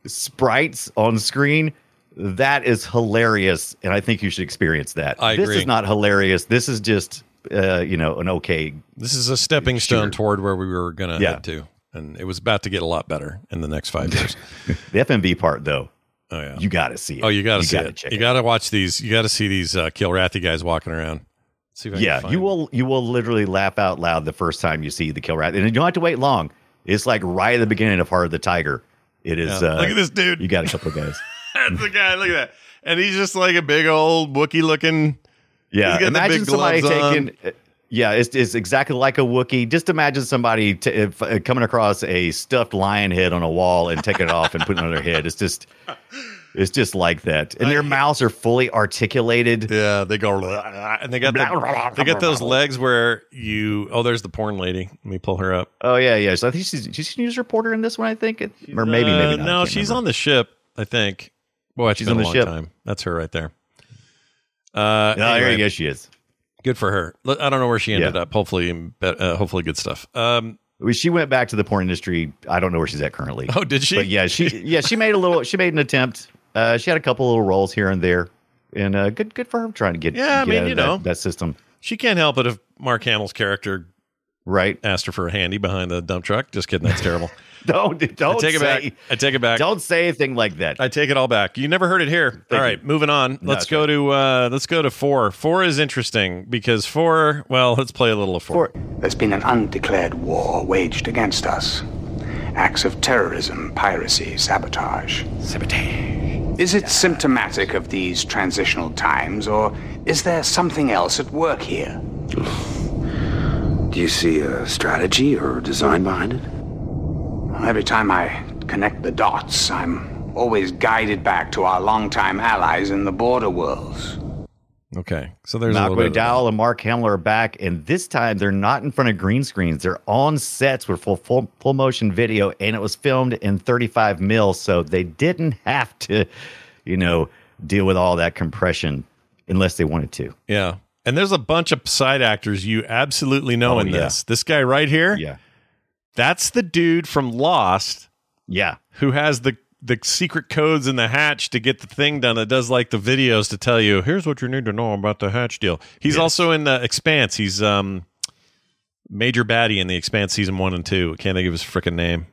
sprites on screen. That is hilarious, and I think you should experience that. I this agree. is not hilarious. This is just, uh, you know, an okay. This is a stepping stone Sure. toward where we were going to Yeah. head to, and it was about to get a lot better in the next five years. The FMV part, though, oh yeah, you got to see it. Oh, you got to see gotta it. check You got to watch these. You got to see these uh, Kilrathi guys walking around. See if I can Yeah, find you will. You will literally laugh out loud the first time you see the kill rat, and you don't have to wait long. It's like right at the beginning of Heart of the Tiger. It is. Yeah. Uh, Look at this dude. You got a couple of guys. That's the guy. Look at that. And he's just like a big old Wookie looking. Yeah, He's got the imagine big somebody gloves on. taking. Yeah, it's, it's exactly like a Wookiee. Just imagine somebody t- if, uh, coming across a stuffed lion head on a wall and taking it off and putting it on their head. It's just, it's just like that. And their mouths are fully articulated. Yeah, they go and they got the, they got those legs where you. Oh, there's the porn lady. Let me pull her up. Oh yeah, yeah. So I think she's she's a news reporter in this one. I think, or maybe Uh, maybe not. No, she's remember. on the ship. I think. Boy, she's on a the long ship. time. That's her right there. Uh, Oh, there anyway, you go. She is. Good for her. I don't know where she ended Yeah. up. Hopefully, uh, hopefully, good stuff. Um, She went back to the porn industry. I don't know where she's at currently. Oh, did she? But yeah, she yeah she made a little. She made an attempt. Uh, she had a couple little roles here and there, and uh, good good for her trying to get Yeah, I mean, you that, know. that system. she can't help it if Mark Hamill's character right asked her for a handy behind the dump truck. Just kidding. That's terrible. Don't don't I take it back. I take it back. Don't say anything like that. I take it all back. You never heard it here. all right, moving on. No, let's that's go to uh let's go to four. Four is interesting because four. Well, let's play a little of four. There's been an undeclared war waged against us. Acts of terrorism, piracy, sabotage. Sabotage. Is it symptomatic of these transitional times, or is there something else at work here? Do you see a strategy or design behind it? Every time I connect the dots, I'm always guided back to our longtime allies in the border worlds. Okay, so there's a Malcolm little bit. of- and Mark Hamill are back, and this time they're not in front of green screens. They're on sets with full full, full motion video, and it was filmed in 35 mil, so they didn't have to, you know, deal with all that compression unless they wanted to. Yeah, and there's a bunch of side actors you absolutely know Oh, in yeah. this. This guy right here. Yeah, that's the dude from Lost. Yeah, who has the the secret codes in the hatch to get the thing done that does like the videos to tell you here's what you need to know about the hatch deal. He's also in the Expanse. He's um major baddie in the Expanse season one and two. Can't think of his freaking name.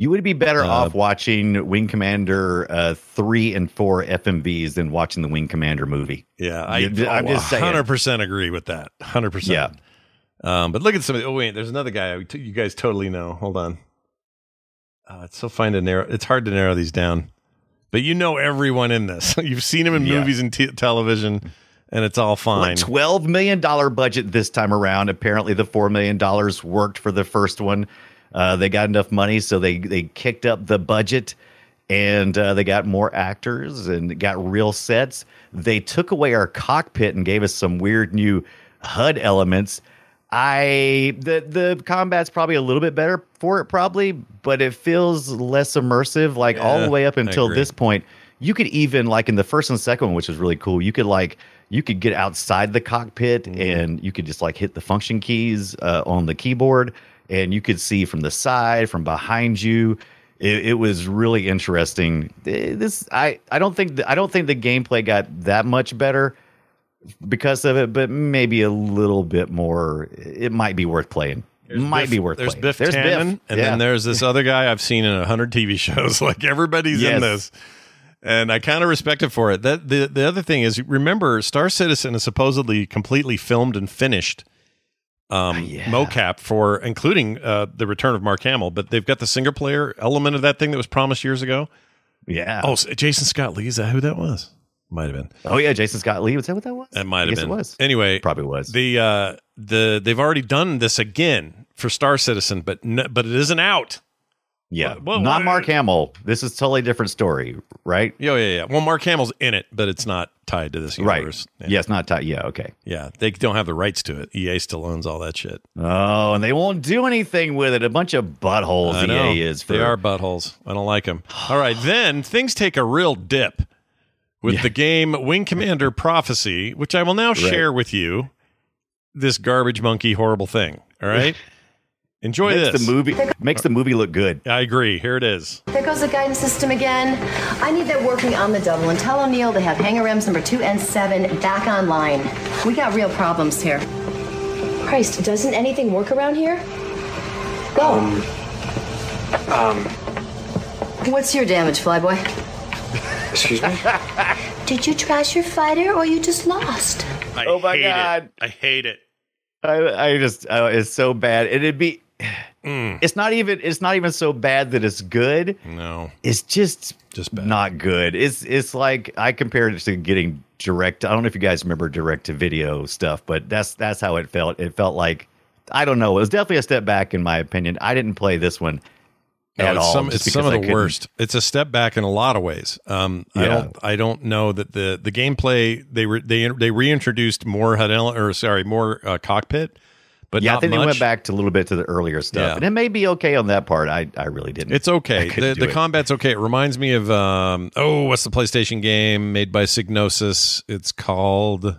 You would be better Uh, off watching Wing Commander uh, three and four FMVs than watching the Wing Commander movie. Yeah, I, I'm just saying. hundred percent agree with that. Hundred Yeah. percent. Um, but look at some. of the- Oh wait, there's another guy you guys totally know. Hold on. Uh, it's so fine to narrow. It's hard to narrow these down, but you know everyone in this. You've seen him in Yeah. movies and t- television, and it's all fine. Like Twelve million dollar budget this time around. Apparently, the four million dollars worked for the first one. Uh, they got enough money, so they they kicked up the budget, and uh, they got more actors and got real sets. They took away our cockpit and gave us some weird new HUD elements. I the the combat's probably a little bit better for it, probably, but it feels less immersive. Like all the way up until this point, you could even like in the first and second one, which is really cool. You could like you could get outside the cockpit Mm-hmm. and you could just like hit the function keys uh, on the keyboard, and you could see from the side, from behind you. It, it was really interesting. Eh, This I I don't think the, I don't think the gameplay got that much better because of it, but maybe a little bit more. It might be worth playing. might Biff- be worth There's playing. Biff There's Tannen, and Yeah. then there's this other guy I've seen in a hundred TV shows. Like everybody's Yes. in this, and I kind of respect it for it. That the the other thing is, remember, Star Citizen is supposedly completely filmed and finished. Um, mocap for including uh, the return of Mark Hamill, but they've got the single player element of that thing that was promised years ago. Yeah. Oh, so Jason Scott Lee is that who that was? Might have been. Oh yeah, Jason Scott Lee. Was that what that was? That might have been. It was. Anyway, probably was. The uh the they've already done this again for Star Citizen, but n- but it isn't out. Yeah, Well, not Mark uh, Hamill. This is totally different story, right? Yeah, yeah, yeah. Well, Mark Hamill's in it, but it's not tied to this Right. universe. Yeah. Yeah, it's not tight. Yeah, okay. Yeah, they don't have the rights to it. EA still owns all that shit. Oh, and they won't do anything with it. A bunch of buttholes. I know. EA is. For, They are buttholes. I don't like them. All right, then things take a real dip with the game Wing Commander Prophecy, which I will now share with you. This garbage monkey horrible thing. All right, enjoy makes this. the movie makes the movie look good. I agree. Here it is. There goes the guidance system again. I need that working on the double and tell O'Neill to have hanger rems number two and seven back online. We got real problems here. Christ, doesn't anything work around here? Go. Um, What's your damage, Flyboy? excuse me? Did you trash your fighter or you just lost? I Oh my God. It. I hate it. I, I just oh, it's so bad. It'd be. Mm. It's not even. It's not even so bad that it's good. No, It's just just bad. not good. It's it's like I compared it to getting direct. I don't know if you guys remember direct to video stuff, but that's that's how it felt. It felt like I don't know. It was definitely a step back in my opinion. I didn't play this one No, at it's all. some, it's some of I the couldn't- worst. It's a step back in a lot of ways. Um, I don't. I don't know that the the gameplay they re, they they reintroduced more HUD or sorry more uh, cockpit, but yeah, I think much. they went back to a little bit to the earlier stuff, Yeah. and it may be okay on that part. I I really didn't. It's okay. The, the combat's okay. It reminds me of um, oh, what's the PlayStation game made by Psygnosis? It's called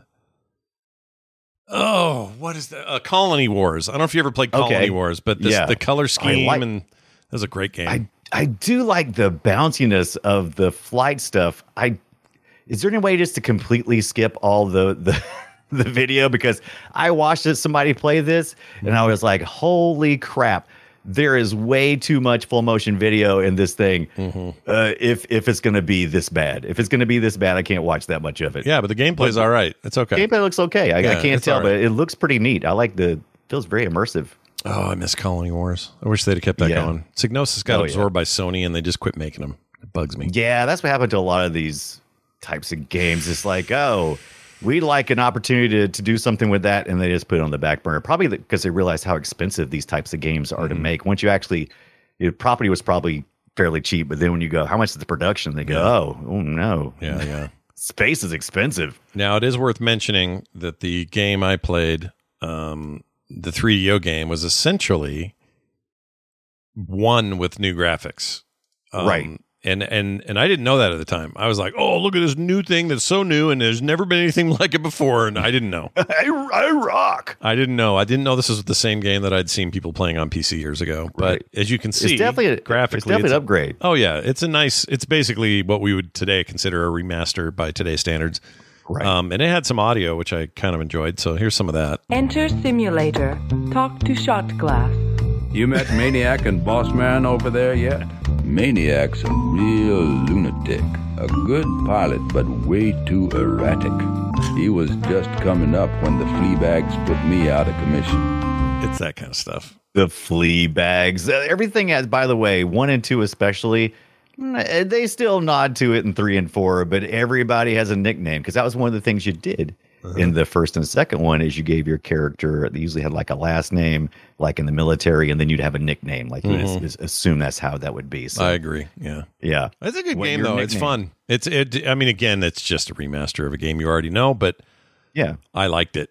oh, what is that? Uh, Colony Wars. I don't know if you ever played Colony Okay. Wars, but this, Yeah. the color scheme like- and that was a great game. I I do like the bounciness of the flight stuff. I is there any way just to completely skip all the the the video because I watched it, somebody play this and I was like, holy crap. There is way too much full motion video in this thing. Mm-hmm. Uh, if if it's going to be this bad, if it's going to be this bad, I can't watch that much of it. yeah, but the gameplay's But- all right. It's okay. Gameplay looks okay. I, Yeah, I can't tell, right. but it looks pretty neat. I like the feels very immersive. Oh, I miss Colony Wars. I wish they'd have kept that Yeah. going. Psygnosis got Oh, yeah. absorbed by Sony and they just quit making them. It bugs me. Yeah, that's what happened to a lot of these types of games. It's like, oh, we like an opportunity to, to do something with that, and they just put it on the back burner. Probably because they realized how expensive these types of games are to Mm-hmm. make. Once you actually, your property was probably fairly cheap, but then when you go, how much is the production? They go, oh, oh no, Yeah, yeah. space is expensive. Now it is worth mentioning that the game I played, um, the 3DO game, was essentially one with new graphics. Um, Right. And and and I didn't know that at the time. I was like, "Oh, look at this new thing that's so new, and there's never been anything like it before." And I didn't know. I, I rock. I didn't know. I didn't know this was the same game that I'd seen people playing on PC years ago. But as you can see, It's definitely a, graphically, it's definitely it's- an upgrade. Oh yeah, it's a nice. It's basically what we would today consider a remaster by today's standards. Right. Um, and it had some audio, which I kind of enjoyed. So here's some of that. Enter simulator. Talk to shot glass. You met Maniac and Boss Man over there yet? Maniac's a real lunatic. A good pilot, but way too erratic. He was just coming up when the flea bags put me out of commission. It's that kind of stuff. The flea bags. Uh, Everything has, by the way, one and two especially. mm, They still nod to it in three and four, but everybody has a nickname because that was one of the things you did Uh-huh. in the first and second one. Is you gave your character they usually had like a last name, like in the military, and then you'd have a nickname. Like you would Mhm. as- assume that's how that would be. So I agree. Yeah. yeah, It's a good What game though. It's fun. It's it. I mean, again, it's just a remaster of a game you already know, but yeah, I liked it.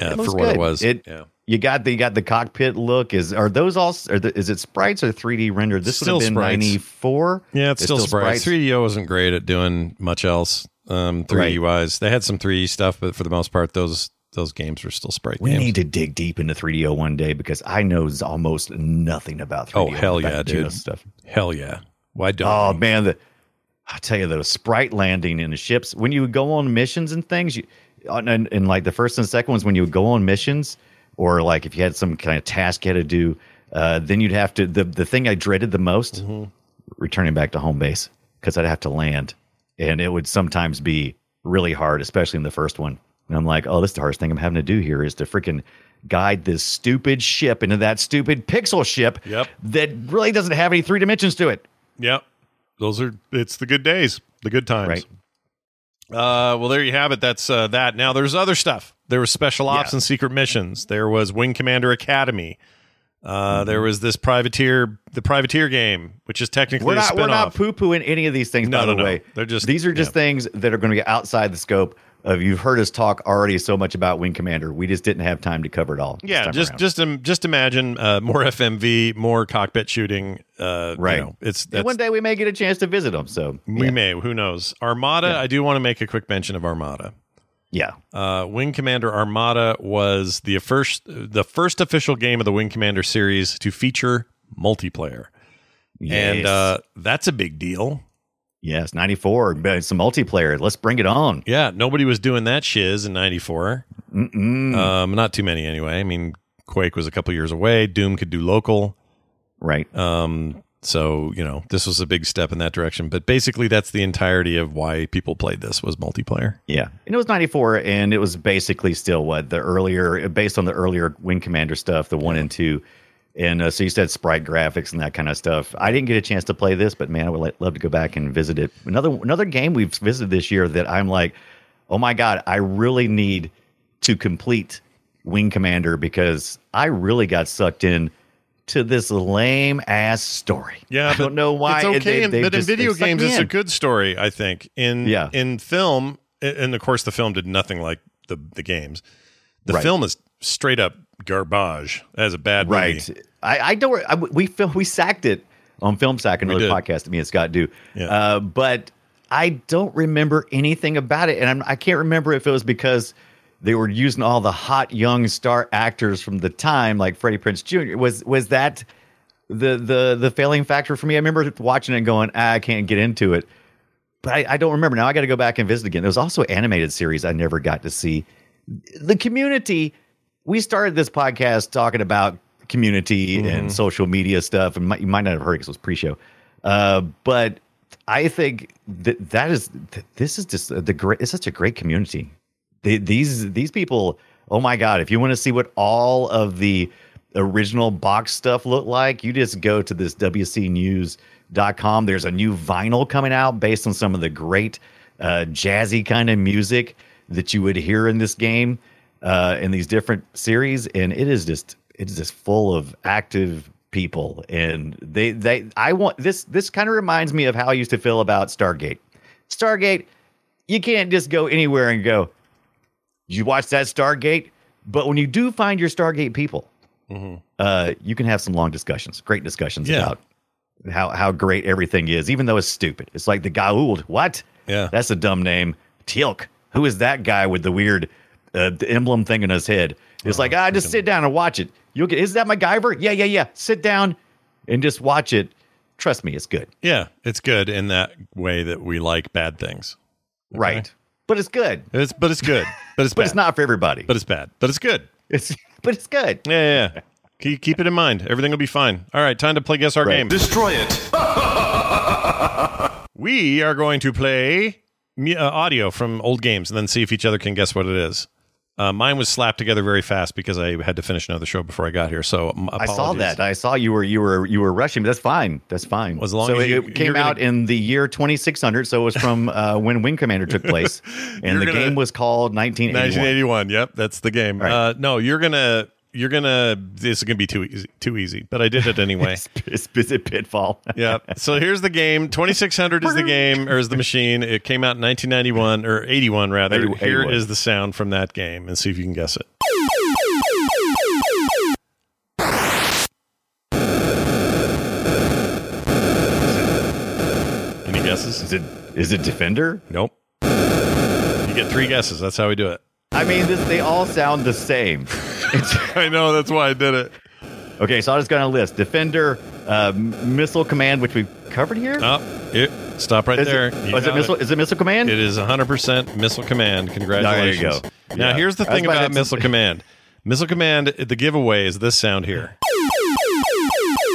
uh, It for what it was. It, yeah. You got the you got the cockpit look. Is are those all? Are the, is it sprites or 3D rendered? This Still would have been 94. Yeah, it's, still, sprites. 3DO wasn't great at doing much else. Um, 3D Right. wise, they had some 3D stuff, but for the most part, those those games were still sprite We games. need to dig deep into 3DO one day because I know almost nothing about 3DO. oh hell yeah, dude! Stuff. Hell yeah! Why don't? Oh we? man, the I tell you, the sprite landing in the ships when you would go on missions and things, you and, and like the first and second ones when you would go on missions, or like if you had some kind of task you had to do, uh, then you'd have to the the thing I dreaded the most, Mm-hmm. returning back to home base because I'd have to land, and it would sometimes be really hard, especially in the first one. And I'm like, oh, this is the hardest thing I'm having to do here is to freaking guide this stupid ship into that stupid pixel ship Yep. that really doesn't have any three dimensions to it. Yep. Those are it's the good days, the good times. Right. Uh, well, there you have it. That's uh, that. Now there's other stuff. There was special ops Yeah. and secret missions. There was Wing Commander Academy. Mm-hmm. Uh, There was this privateer, the privateer game, which is technically We're a not we're not poo pooing any of these things. No, by no, the no. way, They're just- these are just yeah. things that are going to be outside the scope of. You've heard us talk already so much about Wing Commander. We just didn't have time to cover it all. yeah, just around. just um, just imagine uh, more FMV, more cockpit shooting. Uh, you Right. know, it's one day we may get a chance to visit them. So we yeah. may. Who knows? Armada. I do want to make a quick mention of Armada. Yeah. Uh, Wing Commander Armada was the first the first official game of the Wing Commander series to feature multiplayer, and uh, that's a big deal. Yes, ninety four. But it's a multiplayer. Let's bring it on. Yeah, nobody was doing that shiz in '94. Mm-mm. Um, not too many anyway. I mean, Quake was a couple years away. Doom could do local. Right. Um, so you know, this was a big step in that direction. But basically, that's the entirety of why people played this was multiplayer. Yeah, and it was ninety four, and it was basically still what the earlier, based on the earlier Wing Commander stuff, the one and two, and uh, so you said sprite graphics and that kind of stuff. I didn't get a chance to play this, but man, I would love to go back and visit it. Another another game we've visited this year that I'm like, oh my god, I really need to complete Wing Commander because I really got sucked in to this lame ass story. Yeah, I don't know why. It's okay, They- they but in just- video games, me it's a good story. I think in Yeah. in film, and of course, the film did nothing like the the games. The Right. film is straight up garbage. as a bad movie. Right. I, I don't. I, we fil- we sacked it on Film Sack, another podcast that me and Scott do. Yeah. Uh, but I don't remember anything about it, and I'm, I can't remember if it was because they were using all the hot young star actors from the time, like Freddie Prinze Jr. Was was that the the the failing factor for me? I remember watching it and going, ah, I can't get into it. But I, I don't remember now. I got to go back and visit again. There was also an animated series I never got to see. The community. We started this podcast talking about community Mm-hmm. and social media stuff, and might, you might not have heard because it was pre-show. Uh, but I think that that is th- this is just the great. It's such a great community. The, these these people. Oh my god! If you want to see what all of the original box stuff look like, you just go to this WCNews.com. There's a new vinyl coming out based on some of the great uh, jazzy kind of music that you would hear in this game uh, in these different series, and it is just it is just full of active people, and they they I want this this kind of reminds me of how I used to feel about Stargate. Stargate, you can't just go anywhere and go. You watch that Stargate, but when you do find your Stargate people, uh, you can have some long discussions, great discussions Yeah. about how how great everything is, even though it's stupid. It's like the Goa'uld. What? Yeah. that's a dumb name. Teal'c. Who is that guy with the weird uh, the emblem thing in his head? It's like ah, just sit down and watch it. You'll get. Is that MacGyver? Yeah, yeah, yeah. Sit down and just watch it. Trust me, it's good. Yeah, it's good in that way that we like bad things. Right. But it's good. It's but it's good. But it's But bad. it's not for everybody. But it's bad. But it's good. It's but it's good. Yeah, yeah. yeah. keep, keep it in mind. Everything will be fine. All right, time to play guess our game. Destroy it. We are going to play uh, audio from old games and then see if each other can guess what it is. Uh, mine was slapped together very fast because I had to finish another show before I got here. So um, I saw that. I saw you were you were you were rushing. But that's fine. That's fine. As long so as you- it came gonna- out in the year 2600. So it was from uh, when Wing Commander took place, and the gonna- game was called 1981. 1981. Yep, that's the game. Right. Uh, no, you're gonna you're gonna this is gonna be too easy too easy but i did it anyway. It's, it's, a pitfall. Yeah. So here's the game. 2600 is the game or is the machine. It came out in 1991 or 81 rather. Here is the sound from that game and see if you can guess it. Any guesses? Is it is it defender? Nope. You get three guesses. That's how we do it. I mean this, they all sound the same. I know. That's why I did it. Okay, so I'm just going to list Defender, uh, Missile Command, which we've covered here. Oh, it, stop right Is it- there. oh, is it missile- is it Missile Command? It is 100% Missile Command. Congratulations. go. Now, Yeah. here's the thing about about to- Missile Command. Missile Command, the giveaway is this sound here,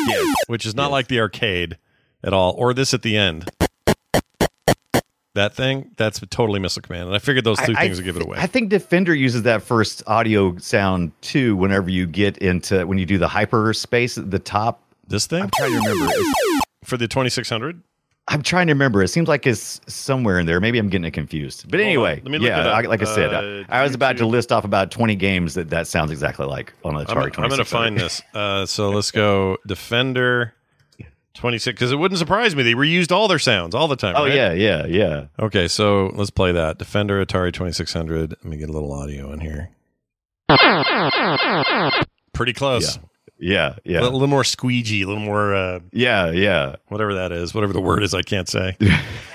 Yes. which is not like the arcade at all, or this at the end. That thing, that's totally Missile Command. And I figured those two I- I things would give it away. I think Defender uses that first audio sound too. Whenever you get into when you do the hyperspace at the top. This thing? I'm trying to remember. For the 2600? I'm trying to remember. It seems like it's somewhere in there. Maybe I'm getting it confused. But Hold anyway, Let me look yeah. I, like I said, Uh, I, I was about to list off about 20 games that that sounds exactly like on the I'm, I'm going to find this. Uh, so let's go Defender 26, because it wouldn't surprise me. They reused all their sounds all the time. Oh right? yeah, yeah, yeah. Okay, so let's play that. Defender Atari 2600. Let me get a little audio in here. Pretty close. Yeah, yeah. A little, little more squeegee, a little more, uh, Yeah, yeah. whatever that is, whatever the word is, I can't say.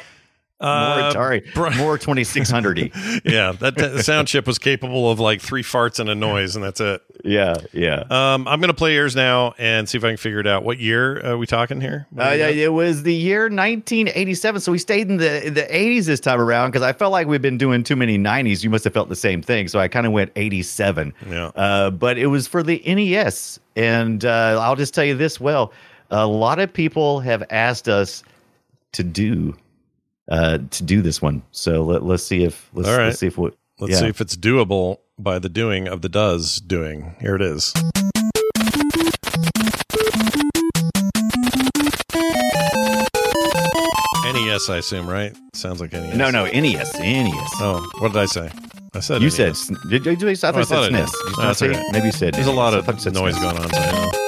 More Uh, Atari, more 2600 yeah, that, that sound chip was capable of like three farts and a noise, and that's it. Yeah, yeah. Um, I'm going to play yours now and see if I can figure it out. What year are we talking here? Uh, yeah, it was the year 1987, so we stayed in the the 80s this time around because I felt like we've been doing too many 90s. You must have felt the same thing, so I kind of went 87. Yeah. Uh, but it was for the NES, and uh, I'll just tell you this: well, a lot of people have asked us to do uh, to do this one. So let, let's see if let's, All right. let's see if what Let's see if it's doable by the doing of the does doing. Here it is. NES, I assume, right? Sounds like NES. no, no NES, NES. Oh, what did I say? I said You NES. said sn- did, did you? I thought Oh, you said I did. SNES. Did you No, not that's say- Maybe you said There's a lot of thought you said noise SNES. going on. So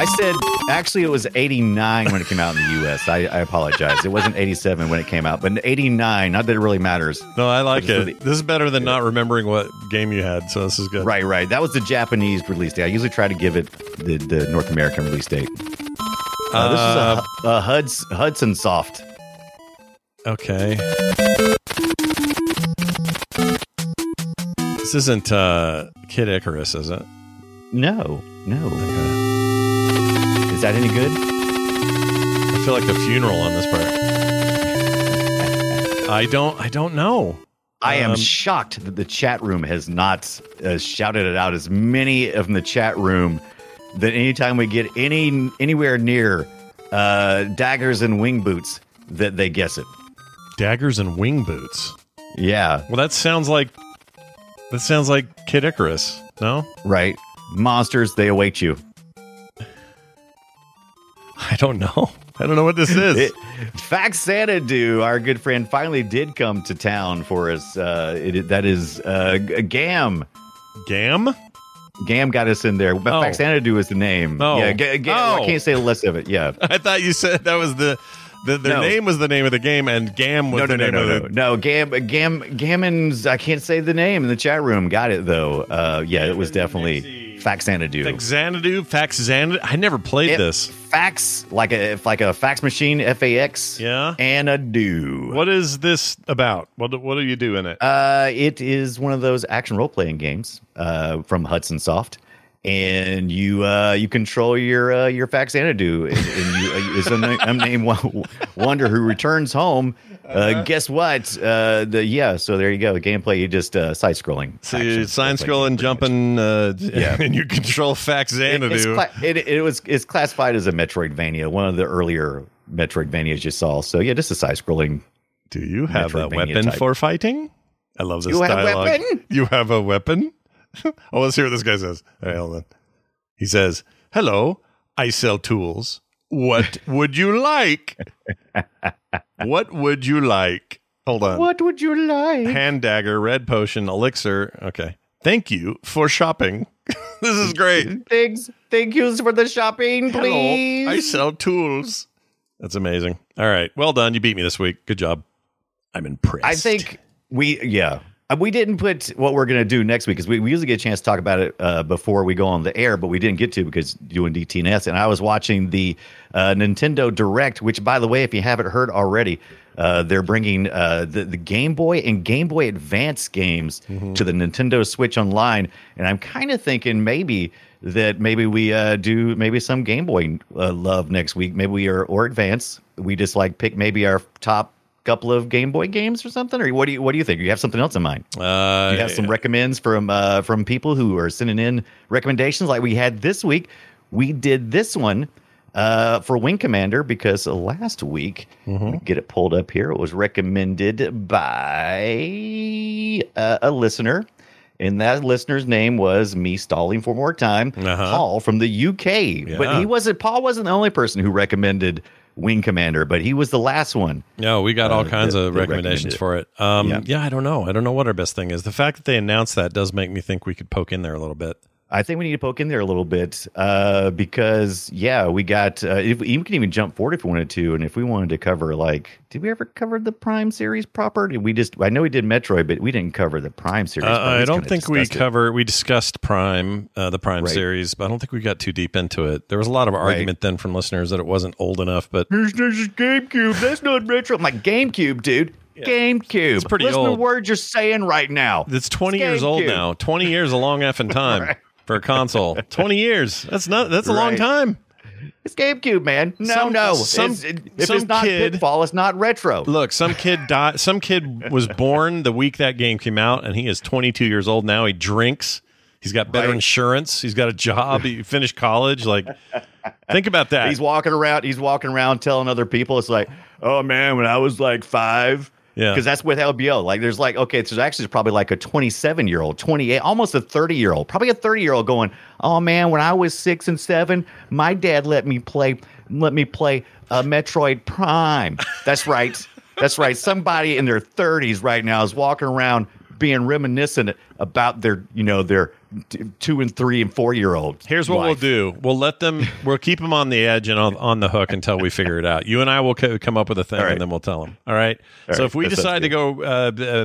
I said actually it was 89 when it came out in the US. I, I apologize. It wasn't 87 when it came out, but 89. Not that it really matters. No, I like it. This is better than not remembering what game you had. So this is good. Right, right. That was the Japanese release date. I usually try to give it the, the North American release date. Uh, this Uh, is a, a Huds, Hudson Soft. Okay. This isn't uh, Kid Icarus, is it? No, no. Is that any good? I feel like the funeral on this part. I don't. I don't know. I am Um, shocked that the chat room has not uh, shouted it out as many of in the chat room that anytime we get any anywhere near uh, daggers and wing boots that they guess it. Daggers and wing boots. Yeah, Well, that sounds like that sounds like Kid Icarus. No, right. Monsters, they await you. I don't know. I don't know what this is. It, Faxanadu our good friend finally did come to town for us. Uh, it, that is uh, G- Gam. Gam. Gam got us in there. But Oh. Faxanadu is the name. Oh. yeah. G- G- Oh. I can't say the less of it. Yeah. I thought you said that was the, the their No. name was the name of the game, and Gam was No, no, the no, name no, of no, the. no. Gam, Gam, Gammon's. I can't say the name in the chat room. Got it though. Uh, yeah, it was definitely Fax Xanadu. Like Xanadu, Fax Xanadu. I never played It- this. Fax, like a like a fax machine, F A X. Yeah. And a do. What is this about? What do- what do you do in it? Uh, it is one of those action role playing games uh, from Hudson Soft, and you uh, you control your uh, your fax Xanadu, and, and you uh, is an unnamed wo- wonder who returns home. Uh, guess what? Uh, the yeah. So there you go. Gameplay. You just uh, side scrolling. So you sign scrolling, jumping, uh, Yeah. and you control Fax Xanadu. It's cla- it, it was it's classified as a Metroidvania, one of the earlier Metroidvanias you saw. So yeah, just a side scrolling. do you have a weapon type. for fighting? I love this You have a dialogue. weapon? You have a weapon? oh, let's hear what this guy says. All right, hold on. He says, "Hello, I sell tools. What would you like? what would you like? Hold on. What would you like? Hand dagger, red potion, elixir. Okay. Thank you for shopping. this is great. Thanks. Thank yous for the shopping, please. Hello, I sell tools. That's amazing. All right. Well done. You beat me this week. Good job. I'm impressed. I think we, yeah, We didn't put what we're going to do next week because we, we usually get a chance to talk about it uh, before we go on the air, but we didn't get to because doing DTNS. And I was watching the uh, Nintendo Direct, which, by the way, if you haven't heard already, uh, they're bringing uh, the, the Game Boy and Game Boy Advance games to the Nintendo Switch Online. And I'm kind of thinking maybe that maybe we uh, do maybe some Game Boy uh, love next week. Maybe we are, or Advance. We just like pick maybe our top couple of Game Boy games or something? Or what do you what do you think? You have something else in mind? Uh, you have some recommends from uh, from people who are sending in recommendations like we had this week. We did this one uh, for Wing Commander because last week, me get it pulled up here. It was recommended by uh, a listener. And that listener's name was me stalling for more time, Paul from the UK. But he wasn't Paul wasn't the only person who recommended Wing Commander, but he was the last one. No, we got all Uh, kinds that- of that recommendations for it. Um, Yeah. yeah. I don't know. I don't know what our best thing is. The fact that they announced that does make me think we could poke in there a little bit. I think we need to poke in there a little bit uh, because, yeah, we got. Uh, if, you can even jump forward if we wanted to, and if we wanted to cover like, did we ever cover the Prime series proper? Did we just? I know we did Metroid, but we didn't cover the Prime series. Uh, I don't think we it. cover. We discussed Prime, uh, the Prime Right. series, but I don't think we got too deep into it. There was a lot of argument then from listeners that it wasn't old enough, but This is GameCube. That's not retro. I'm like GameCube, dude. GameCube. It's pretty Listen to old. the words you're saying right now. it's 20 years old now. 20 years, a long effing time for a console. 20 years. That's not. That's a long time. It's GameCube, man. No, Some- no. some- It's- it- if some it's not kid- Pitfall, it's not retro. Look, some kid died. Some kid was born the week that game came out, and he is 22 years old now. He drinks. He's got better Right. insurance. He's got a job. He finished college. Like, think about that. He's walking around. He's walking around telling other people, "It's like, oh man, when I was like five, Yeah. because that's with LBO. Like, there's like, okay, there's actually probably like a 27 year old, 28, almost a 30 year old, probably a 30 year old going, oh man, when I was six and seven, my dad let me play, let me play uh, Metroid Prime. That's right. That's right. Somebody in their 30s right now is walking around being reminiscent about their, you know, their two and three and four year old. Here's what we'll do. We'll let them. We'll keep them on the edge and on, on the hook until we figure it out. You and I will co- come up with a thing, All right. and then we'll tell them. All right. All so right. if we That decide to go, uh, uh,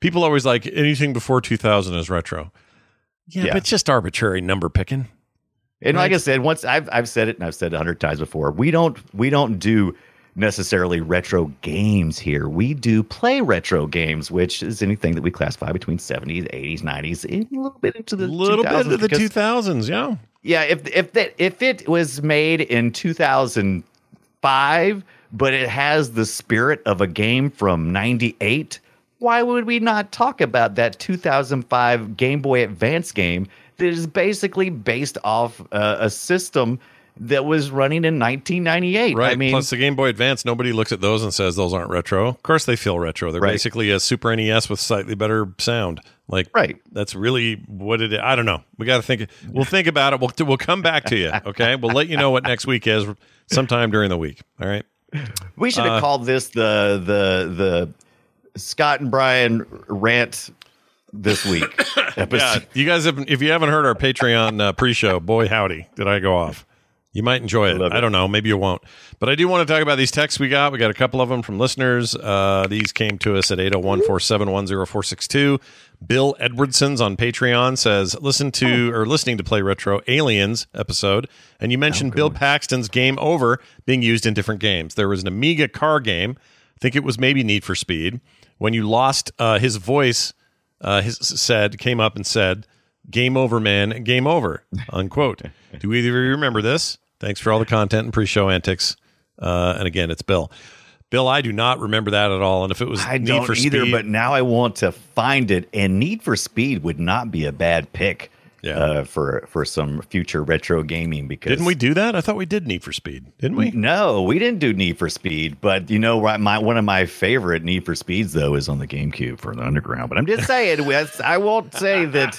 people always like anything before 2000 is retro. Yeah, Yeah. but it's just arbitrary number picking. And like I said, once I've I've said it and I've said it a hundred times before, we don't we don't do necessarily retro games here. We do play retro games, which is anything that we classify between seventies, eighties, nineties, a little bit into the A little bit 2000s, the because- 2000s. Yeah. Yeah, if if that if it was made in two thousand five, but it has the spirit of a game from ninety eight, why would we not talk about that 2005 Game Boy Advance game that is basically based off uh, a system that was running in 1998? Right. I mean, Plus, the Game Boy Advance, nobody looks at those and says those aren't retro. Of course, they feel retro. They're Right. basically a Super NES with slightly better sound. Like, right. That's really what it is. I don't know. We got to think. We'll think about it. We'll we'll come back to you. Okay. We'll let you know what next week is sometime during the week. All right. we should have Uh, called this the the the Scott and Brian rant this week. Yeah, you guys have. If you haven't heard our Patreon uh, pre-show, boy howdy, did I go off? You might enjoy it. Love I it. don't know. Maybe you won't. But I do want to talk about these texts we got. We got a couple of them from listeners. Uh, these came to us at 801 471 0462. Bill Edwardson's on Patreon says, listen to or listening to Play Retro Aliens episode, and you mentioned Bill Paxton's Game Over being used in different games. There was an Amiga car game. I think it was maybe Need for Speed. When you lost uh, his voice, uh, his said came up and said, "Game over, man. Game over." Unquote. Do either of you remember this? Thanks for all the content and pre-show antics. Uh, and again, it's Bill. Bill, I do not remember that at all. And if it was I Need don't for either, Speed, but now I want to find it. And Need for Speed would not be a bad pick uh, for for some future retro gaming. Because didn't we do that? I thought we did Need for Speed, didn't we? No, we didn't do Need for Speed. But you know, my one of my favorite Need for Speeds though is on the GameCube for the Underground. But I'm just saying, I won't say that.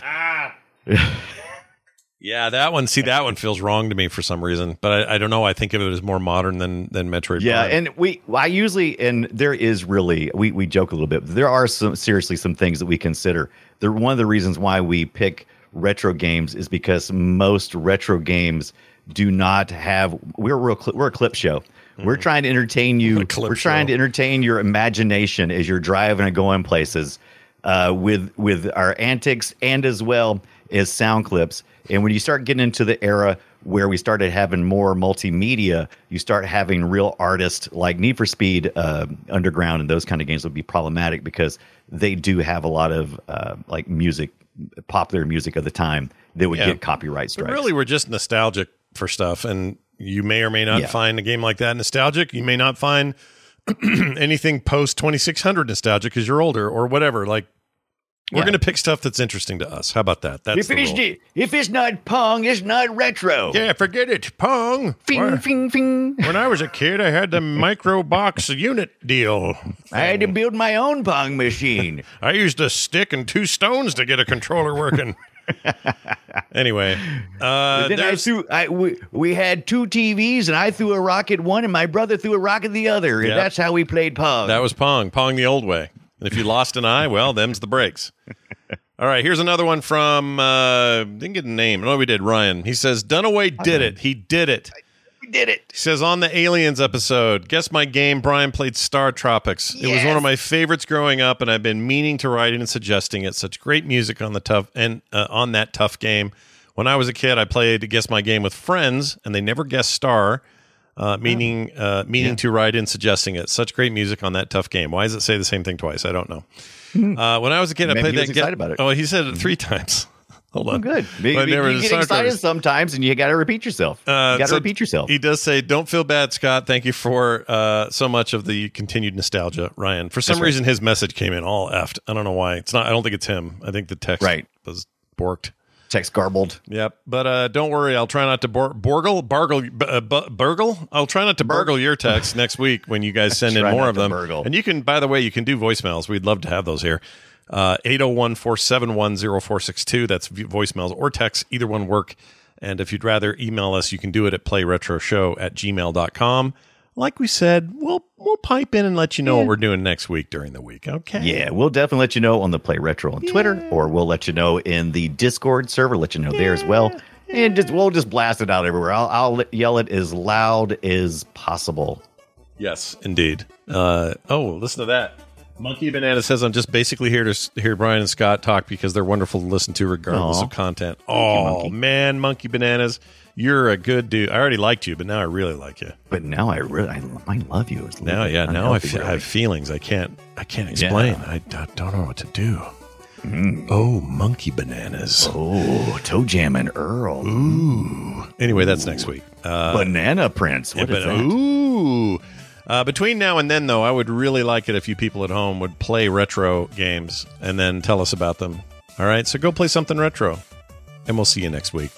Yeah, that one. See, that one feels wrong to me for some reason, but I, I don't know. I think of it as more modern than than Metroid. Yeah, Prime. and we I usually and there is really we we joke a little bit. But there are some seriously some things that we consider. They're one of the reasons why we pick retro games is because most retro games do not have we're we're a, cli- we're a clip show. We're Mm-hmm. trying to entertain you. We're trying to entertain your imagination as you're driving and going places. uh, with with our antics and as well as sound clips. And when you start getting into the era where we started having more multimedia, you start having real artists like Need for Speed uh, Underground and those kind of games would be problematic because they do have a lot of uh, like music, popular music of the time that would Yeah. get copyright But strikes. really, we're just nostalgic for stuff, and you may or may not Yeah. find a game like that nostalgic. You may not find anything post 2600 nostalgic because you're older or whatever. Like, we're Yeah. going to pick stuff that's interesting to us. How about that? That's if the it's rule. if it's not Pong, it's not retro. Yeah, forget it. Pong. Fing, Why- fing, fing. When I was a kid, I had the micro box unit deal. I had to build my own Pong machine. I used a stick and two stones to get a controller working. anyway, uh, then I threw. I we, we had two TVs, and I threw a rock at one, and my brother threw a rock at the other. And Yep. that's how we played Pong. That was Pong. Pong the old way. And if you lost an eye, well, them's the breaks. All right, here's another one from uh didn't get a name. No, we did. Ryan. He says Dunaway did it. He did it. we did it. He says on the Aliens episode, guess my game. Brian played Star Tropics. It was one of my favorites growing up, and I've been meaning to write it and suggesting it. Such great music on the tough and uh, on that tough game. When I was a kid, I played guess my game with friends, and they never guessed Star. Uh, meaning, uh, meaning to write in, suggesting it. Such great music on that tough game. Why does it say the same thing twice? I don't know. Uh, when I was a kid, I played he was that. excited about it. Oh, he said it three times. Hold on. Oh, good. But I never- you get excited sometimes, and you got to repeat yourself. Uh, you got to so repeat yourself. He does say, "Don't feel bad, Scott. Thank you for uh, so much of the continued nostalgia, Ryan." For some That's right. reason, his message came in all effed. I don't know why. It's not. I don't think it's him. I think the text Right. was borked. Text garbled. Yep. But uh, don't worry. I'll try not to bor- borgle, bargle, b- uh, bu- burgle. I'll try not to burgle your text next week when you guys send in more of them. burgle. And you can, by the way, you can do voicemails. We'd love to have those here. Uh, 801 471 0462. That's voicemails or text. Either one work. And if you'd rather email us, you can do it at playretroshow at gmail.com. Like we said, we'll we'll pipe in and let you know what we're doing next week during the week. Okay. Yeah, we'll definitely let you know on the Play Retro on Twitter, or we'll let you know in the Discord server. Let you know there as well, and just we'll just blast it out everywhere. I'll, I'll yell it as loud as possible. Yes, indeed. Uh, oh, listen to that. Monkey Banana says, I'm just basically here to hear Brian and Scott talk because they're wonderful to listen to regardless Aw. of content. Oh, Monkey. man, Monkey Bananas, you're a good dude. I already liked you, but now I really like you. But now I really I, I love you. It's Now, yeah, now I, unhealthy, fe- I have feelings. I can't, I can't explain. Yeah. I, I don't know what to do. Oh, Monkey Bananas. Oh, Toe Jam and Earl. Ooh. Anyway, that's next week. Uh, Banana Prince. What Yeah, is but- that? Ooh. Uh, between now and then, though, I would really like it if you people at home would play retro games and then tell us about them. All right, so go play something retro, and we'll see you next week.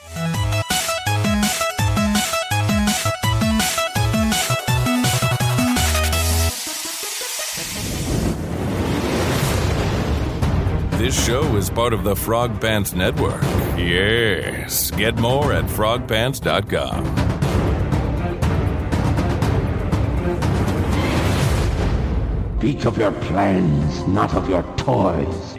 This show is part of the Frog Pants Network. Yes. Get more at frogpants.com. Speak of your plans, not of your toys.